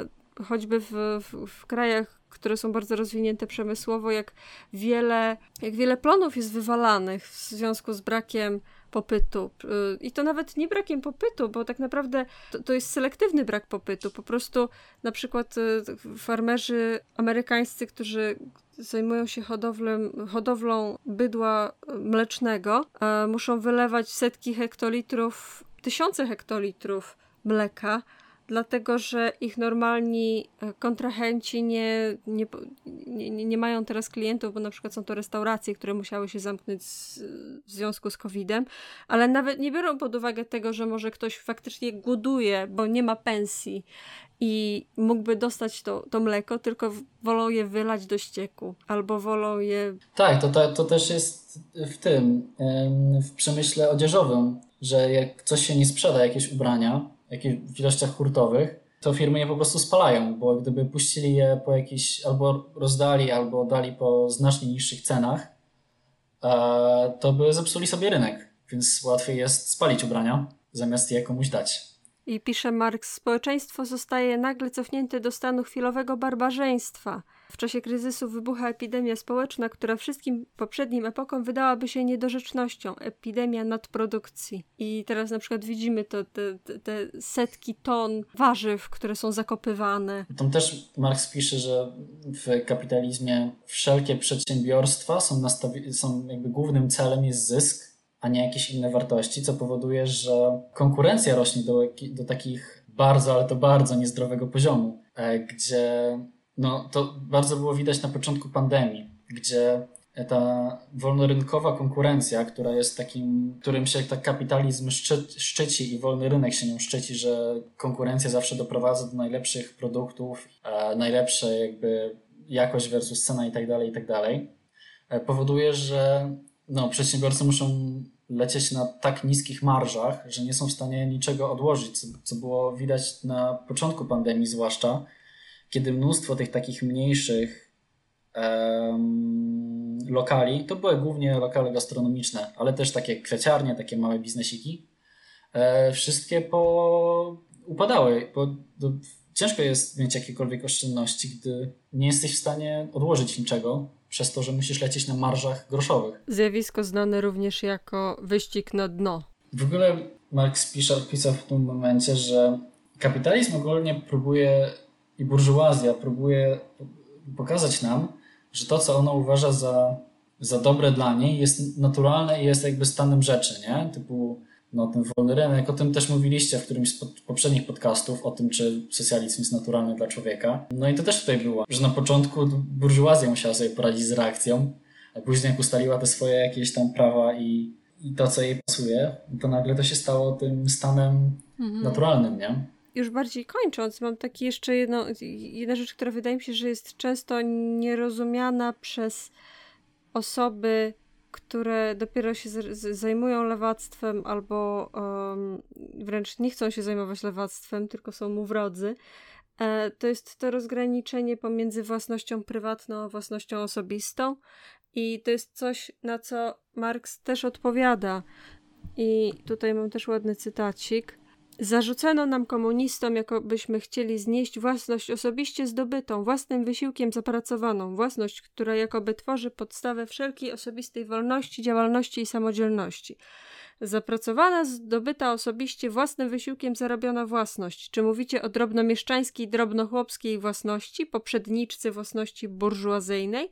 choćby w, w, w krajach, które są bardzo rozwinięte przemysłowo, jak wiele, jak wiele plonów jest wywalanych w związku z brakiem popytu. E, I to nawet nie brakiem popytu, bo tak naprawdę to, to, jest selektywny brak popytu. Po prostu na przykład e, farmerzy amerykańscy, którzy zajmują się hodowlem, hodowlą bydła mlecznego, muszą wylewać setki hektolitrów tysiące hektolitrów mleka dlatego że ich normalni e, kontrahenci nie, nie, nie, nie mają teraz klientów, bo na przykład są to restauracje, które musiały się zamknąć z, w związku z COVID-em, ale nawet nie biorą pod uwagę tego, że może ktoś faktycznie głoduje, bo nie ma pensji i mógłby dostać to, to mleko, tylko wolą je wylać do ścieku, albo wolą je... Tak, to, to, to też jest w tym, w przemyśle odzieżowym, że jak coś się nie sprzeda, jakieś ubrania, jakieś w ilościach hurtowych, to firmy je po prostu spalają, bo gdyby puścili je po jakiś, albo rozdali, albo dali po znacznie niższych cenach, e, to by zepsuli sobie rynek, więc łatwiej jest spalić ubrania, zamiast je komuś dać. I pisze Marx, społeczeństwo zostaje nagle cofnięte do stanu chwilowego barbarzyństwa. W czasie kryzysu wybucha epidemia społeczna, która wszystkim poprzednim epokom wydałaby się niedorzecznością. Epidemia nadprodukcji. I teraz na przykład widzimy to, te, te setki ton warzyw, które są zakopywane. Tam też Marx pisze, że w kapitalizmie wszelkie przedsiębiorstwa są, są jakby głównym celem jest zysk, a nie jakieś inne wartości, co powoduje, że konkurencja rośnie do, do takich bardzo, ale to bardzo niezdrowego poziomu, e, gdzie no, to bardzo było widać na początku pandemii, gdzie ta wolnorynkowa konkurencja, która jest takim, którym się tak kapitalizm szczyci i wolny rynek się nią szczyci, że konkurencja zawsze doprowadza do najlepszych produktów, e, najlepsze jakby jakość versus cena i tak dalej, i tak dalej, e, powoduje, że no, przedsiębiorcy muszą lecieć na tak niskich marżach, że nie są w stanie niczego odłożyć, co, co było widać na początku pandemii zwłaszcza, kiedy mnóstwo tych takich mniejszych um, lokali, to były głównie lokale gastronomiczne, ale też takie kwieciarnie, takie małe biznesiki, e, wszystkie po, upadały. Bo, do, ciężko jest mieć jakiekolwiek oszczędności, gdy nie jesteś w stanie odłożyć niczego, przez to, że musisz lecieć na marżach groszowych. Zjawisko znane również jako wyścig na dno. W ogóle Marx pisał, pisał w tym momencie, że kapitalizm ogólnie próbuje i burżuazja próbuje pokazać nam, że to, co ona uważa za, za dobre dla niej, jest naturalne i jest jakby stanem rzeczy, nie? Typu no, ten wolny rynek, o tym też mówiliście w którymś z poprzednich podcastów, o tym, czy socjalizm jest naturalny dla człowieka. No i to też tutaj było, że na początku burżuazja musiała sobie poradzić z reakcją, a później jak ustaliła te swoje jakieś tam prawa i, i to, co jej pasuje, to nagle to się stało tym stanem mhm. naturalnym, nie? Już bardziej kończąc, mam taki jeszcze jedno, jedna rzecz, która wydaje mi się, że jest często nierozumiana przez osoby, które dopiero się zajmują lewactwem albo um, wręcz nie chcą się zajmować lewactwem, tylko są mu wrodzy, e, to jest to rozgraniczenie pomiędzy własnością prywatną a własnością osobistą. I to jest coś, na co Marx też odpowiada. I tutaj mam też ładny cytacik. Zarzucano nam komunistom, jakobyśmy chcieli znieść własność osobiście zdobytą, własnym wysiłkiem zapracowaną, własność, która jakoby tworzy podstawę wszelkiej osobistej wolności, działalności i samodzielności. Zapracowana, zdobyta osobiście własnym wysiłkiem zarobiona własność. Czy mówicie o drobnomieszczańskiej, drobnochłopskiej własności, poprzedniczce własności burżuazyjnej?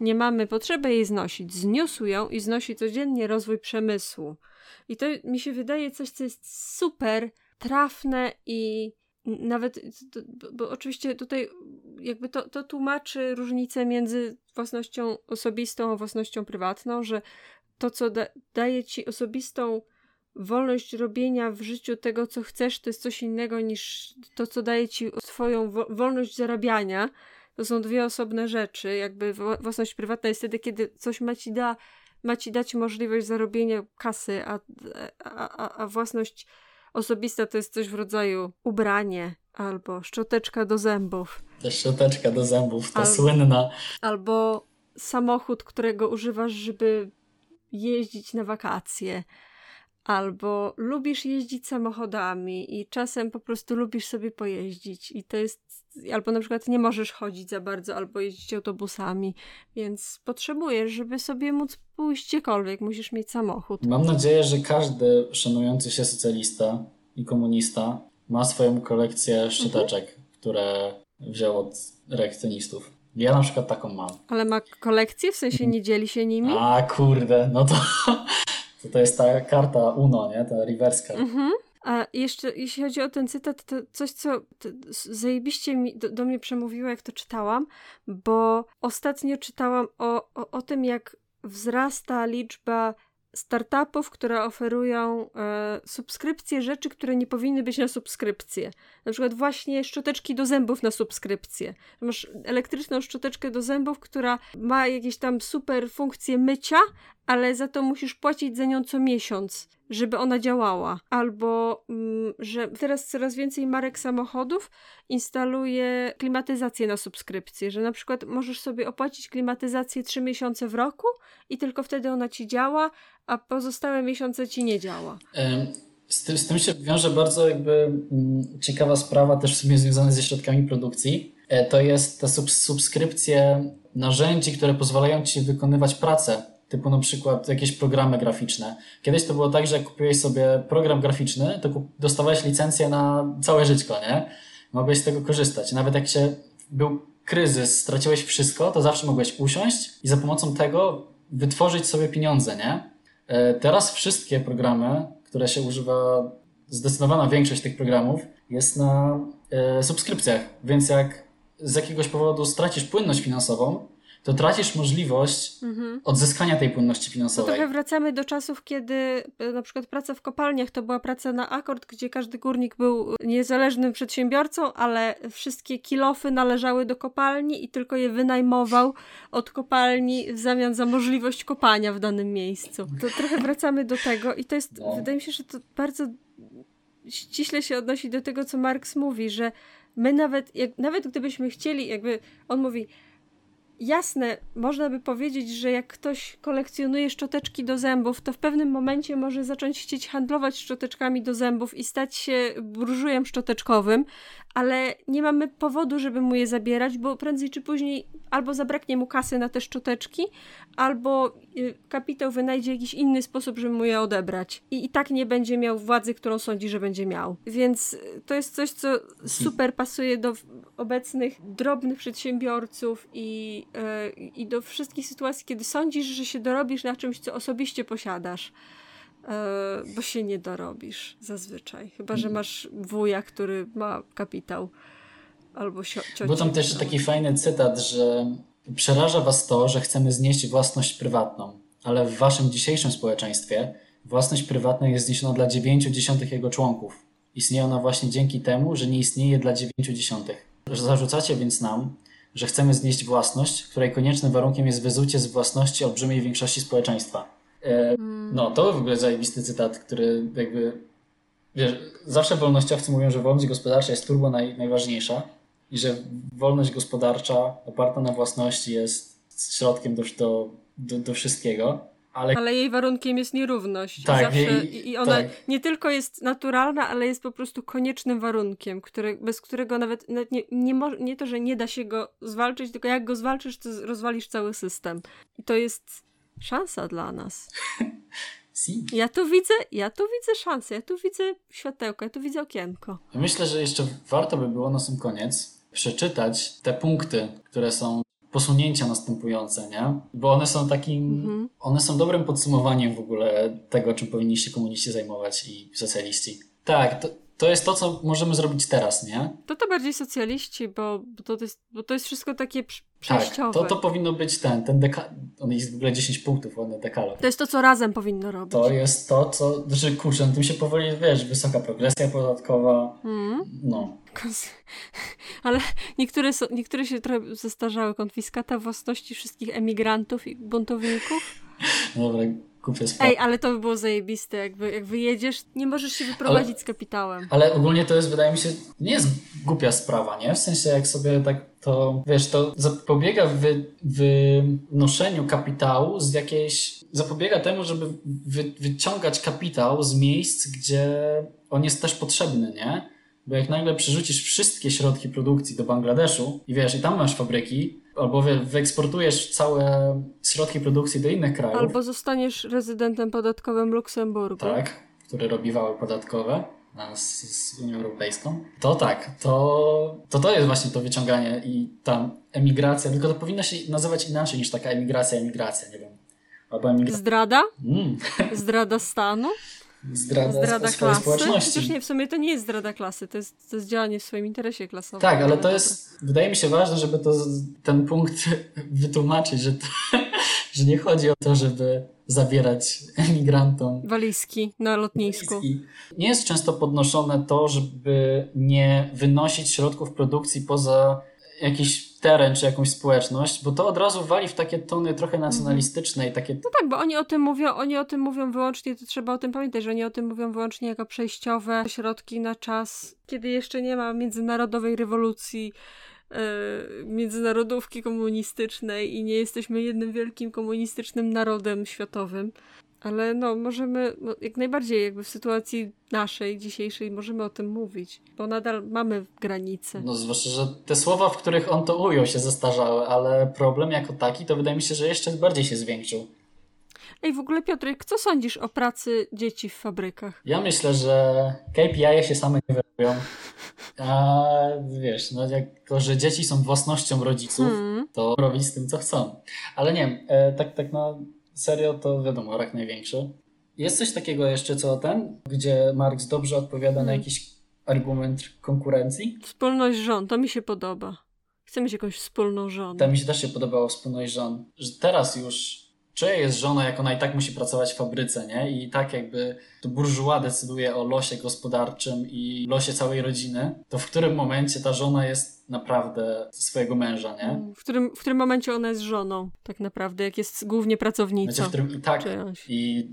Nie mamy potrzeby jej znosić. Zniósł ją i znosi codziennie rozwój przemysłu. I to mi się wydaje coś, co jest super trafne i nawet, bo oczywiście tutaj jakby to, to tłumaczy różnicę między własnością osobistą a własnością prywatną, że to, co da, daje ci osobistą wolność robienia w życiu tego, co chcesz, to jest coś innego niż to, co daje ci swoją wo wolność zarabiania. To są dwie osobne rzeczy. Jakby własność prywatna jest wtedy, kiedy coś ma ci da ma ci dać możliwość zarobienia kasy, a, a, a własność osobista to jest coś w rodzaju ubranie albo szczoteczka do zębów. Ta szczoteczka do zębów, ta Al słynna. Albo samochód, którego używasz, żeby jeździć na wakacje albo lubisz jeździć samochodami i czasem po prostu lubisz sobie pojeździć i to jest, albo na przykład nie możesz chodzić za bardzo, albo jeździć autobusami, więc potrzebujesz, żeby sobie móc pójść gdziekolwiek, musisz mieć samochód. Mam nadzieję, że każdy szanujący się socjalista i komunista ma swoją kolekcję szczoteczek, mhm. które wziął od reakcjonistów. Ja na przykład taką mam. Ale ma kolekcję? W sensie nie dzieli się nimi? A kurde, no to to, *laughs* to jest ta karta Uno, nie? Ta reverse card. Mhm. A jeszcze, jeśli chodzi o ten cytat, to coś, co zajebiście mi, do, do mnie przemówiło, jak to czytałam, bo ostatnio czytałam o, o, o tym, jak wzrasta liczba startupów, które oferują e, subskrypcje rzeczy, które nie powinny być na subskrypcję. Na przykład właśnie szczoteczki do zębów na subskrypcję. Masz elektryczną szczoteczkę do zębów, która ma jakieś tam super funkcje mycia, ale za to musisz płacić za nią co miesiąc, żeby ona działała. Albo, mm, że teraz coraz więcej marek samochodów instaluje klimatyzację na subskrypcję, że na przykład możesz sobie opłacić klimatyzację 3 miesiące w roku i tylko wtedy ona ci działa, a pozostałe miesiące ci nie działa. Z tym, z tym się wiąże bardzo jakby mm, ciekawa sprawa, też w sumie związana ze środkami produkcji. E, to jest ta subskrypcje narzędzi, które pozwalają ci wykonywać pracę typu na przykład jakieś programy graficzne. Kiedyś to było tak, że jak kupiłeś sobie program graficzny, to dostawałeś licencję na całe życie, nie? Mogłeś z tego korzystać. Nawet jak się był kryzys, straciłeś wszystko, to zawsze mogłeś usiąść i za pomocą tego wytworzyć sobie pieniądze, nie? E, teraz wszystkie programy, które się używa, zdecydowana większość tych programów jest na e, subskrypcjach, więc jak z jakiegoś powodu stracisz płynność finansową, to tracisz możliwość mhm. odzyskania tej płynności finansowej. To trochę wracamy do czasów, kiedy e, na przykład praca w kopalniach to była praca na akord, gdzie każdy górnik był niezależnym przedsiębiorcą, ale wszystkie kilofy należały do kopalni i tylko je wynajmował od kopalni w zamian za możliwość kopania w danym miejscu. To trochę wracamy do tego i to jest, no. wydaje mi się, że to bardzo ściśle się odnosi do tego, co Marx mówi, że my nawet, jak, nawet gdybyśmy chcieli, jakby on mówi, jasne, można by powiedzieć, że jak ktoś kolekcjonuje szczoteczki do zębów, to w pewnym momencie może zacząć chcieć handlować szczoteczkami do zębów i stać się burżujem szczoteczkowym, ale nie mamy powodu, żeby mu je zabierać, bo prędzej czy później albo zabraknie mu kasy na te szczoteczki, albo y, kapitał wynajdzie jakiś inny sposób, żeby mu je odebrać. I, i tak nie będzie miał władzy, którą sądzi, że będzie miał. Więc y, to jest coś, co super pasuje do obecnych drobnych przedsiębiorców i, yy, i do wszystkich sytuacji, kiedy sądzisz, że się dorobisz na czymś, co osobiście posiadasz. E, bo się nie dorobisz zazwyczaj. Chyba, że masz wuja, który ma kapitał. Albo ciocię. Był tam też taki fajny cytat, że przeraża was to, że chcemy znieść własność prywatną, ale w waszym dzisiejszym społeczeństwie własność prywatna jest zniesiona dla 9 dziesiątych jego członków. Istnieje ona właśnie dzięki temu, że nie istnieje dla 9 dziesiątych. Zarzucacie więc nam, że chcemy znieść własność, której koniecznym warunkiem jest wyzucie z własności olbrzymiej większości społeczeństwa. E, no, to w ogóle zajebisty cytat, który jakby, wiesz, zawsze wolnościowcy mówią, że wolność gospodarcza jest turbo naj, najważniejsza i że wolność gospodarcza oparta na własności jest środkiem do, do, do, do wszystkiego. Ale... ale... jej warunkiem jest nierówność. Tak, Zawsze, jej, I ona tak. nie tylko jest naturalna, ale jest po prostu koniecznym warunkiem, który, bez którego nawet, nawet nie, nie, mo- nie to, że nie da się go zwalczyć, tylko jak go zwalczysz, to rozwalisz cały system. I to jest szansa dla nas. *laughs* Si. Ja tu widzę, ja tu widzę szansę, ja tu widzę światełko, ja tu widzę okienko. Myślę, że jeszcze warto by było na sam koniec przeczytać te punkty, które są posunięcia następujące, nie? Bo one są takim, mhm. one są dobrym podsumowaniem w ogóle tego, czym powinni się komuniści zajmować i socjaliści. Tak, to, to jest to, co możemy zrobić teraz, nie? To to bardziej socjaliści, bo, bo, to, jest, bo to jest wszystko takie przejściowe. Tak, to, to powinno być ten, ten deka... On jest w ogóle 10 punktów, ładny dekalog. To jest to, co razem powinno robić. To jest to, co, znaczy kurczę, no tym się powoli, wiesz, wysoka progresja podatkowa, mm. no. *laughs* Ale niektóre, są, niektóre się trochę zestarzały. Konfiskata własności wszystkich emigrantów i buntowników. Dobra, kupię Ej, ale to by było zajebiste, jakby, jak wyjedziesz, nie możesz się wyprowadzić ale, z kapitałem. Ale ogólnie to jest, wydaje mi się, nie jest głupia sprawa, nie? W sensie, jak sobie tak to, wiesz, to zapobiega wy, wynoszeniu kapitału z jakiejś, zapobiega temu, żeby wy, wyciągać kapitał z miejsc, gdzie on jest też potrzebny, nie? Bo jak nagle przerzucisz wszystkie środki produkcji do Bangladeszu i wiesz, i tam masz fabryki, albo wyeksportujesz całe środki produkcji do innych krajów. Albo zostaniesz rezydentem podatkowym Luksemburgu. Tak, który robi wały podatkowe z, z Unią Europejską. To tak, to, to to jest właśnie to wyciąganie i ta emigracja, tylko to powinno się nazywać inaczej niż taka emigracja, emigracja, nie wiem. Albo emigracja. Zdrada? Mm. Zdrada stanu? Zdrada swojej klasy. społeczności. Nie, w sumie to nie jest zdrada klasy, to jest, to jest działanie w swoim interesie klasowym. Tak, ale to jest, wydaje mi się ważne, żeby to, ten punkt *laughs* wytłumaczyć, że, to, *laughs* że nie chodzi o to, żeby zabierać emigrantom Walizki na lotnisku. I nie jest często podnoszone to, żeby nie wynosić środków produkcji poza jakiś teren czy jakąś społeczność, bo to od razu wali w takie tony trochę nacjonalistyczne i takie No tak, bo oni o tym mówią, oni o tym mówią wyłącznie, to trzeba o tym pamiętać, że oni o tym mówią wyłącznie jako przejściowe środki na czas, kiedy jeszcze nie ma międzynarodowej rewolucji, yy, międzynarodówki komunistycznej i nie jesteśmy jednym wielkim komunistycznym narodem światowym. Ale no, możemy, no, jak najbardziej jakby w sytuacji naszej, dzisiejszej, możemy o tym mówić, bo nadal mamy granice. No zwłaszcza, że te słowa, w których on to ujął się zestarzały, ale problem jako taki to wydaje mi się, że jeszcze bardziej się zwiększył. Ej, w ogóle Piotrek, co sądzisz o pracy dzieci w fabrykach? Ja myślę, że KPI się same nie wyrobią. A wiesz, no jako, że dzieci są własnością rodziców, Hmm. to robić z tym, co chcą. Ale nie wiem, e, tak, tak na serio to wiadomo, rak największy. Jest coś takiego jeszcze, co ten, gdzie Marx dobrze odpowiada na Hmm. jakiś argument konkurencji? Wspólność żon, to mi się podoba. Chcę mieć jakąś wspólną żonę. To mi się też się podobało wspólność żon, że teraz już czyja jest żona, jak ona i tak musi pracować w fabryce, nie? I tak jakby to burżuła decyduje o losie gospodarczym i losie całej rodziny, to w którym momencie ta żona jest naprawdę swojego męża, nie? W którym, w którym momencie ona jest żoną, tak naprawdę, jak jest głównie pracownicą. w którym i tak Czyjąś. i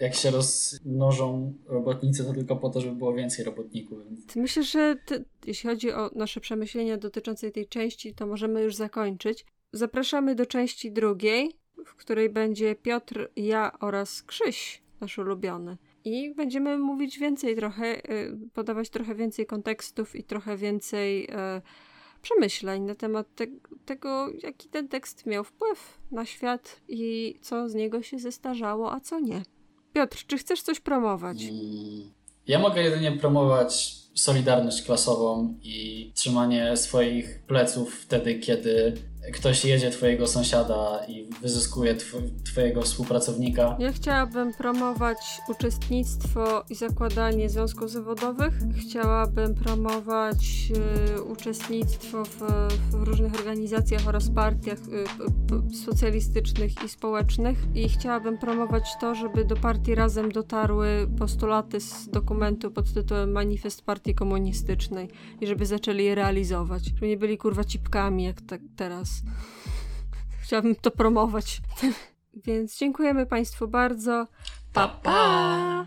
jak się rozmnożą robotnicy, to tylko po to, żeby było więcej robotników. Myślę, że ty, jeśli chodzi o nasze przemyślenia dotyczące tej części, to możemy już zakończyć. Zapraszamy do części drugiej, w której będzie Piotr, ja oraz Krzyś, nasz ulubiony. I będziemy mówić więcej trochę, y, podawać trochę więcej kontekstów i trochę więcej e, przemyśleń na temat te, tego, jaki ten tekst miał wpływ na świat i co z niego się zestarzało, a co nie. Piotr, czy chcesz coś promować? Mm, Ja mogę jedynie promować solidarność klasową i trzymanie swoich pleców wtedy, kiedy ktoś jedzie twojego sąsiada i wyzyskuje tw- twojego współpracownika. Ja chciałabym promować uczestnictwo i zakładanie związków zawodowych. Chciałabym promować e, uczestnictwo w, w różnych organizacjach oraz partiach p- socjalistycznych i społecznych. I chciałabym promować to, żeby do partii razem dotarły postulaty z dokumentu pod tytułem Manifest Partii Komunistycznej i żeby zaczęli je realizować. Żeby nie byli kurwa cipkami jak tak teraz. Chciałabym to promować. *laughs* Więc dziękujemy Państwu bardzo. Pa, pa!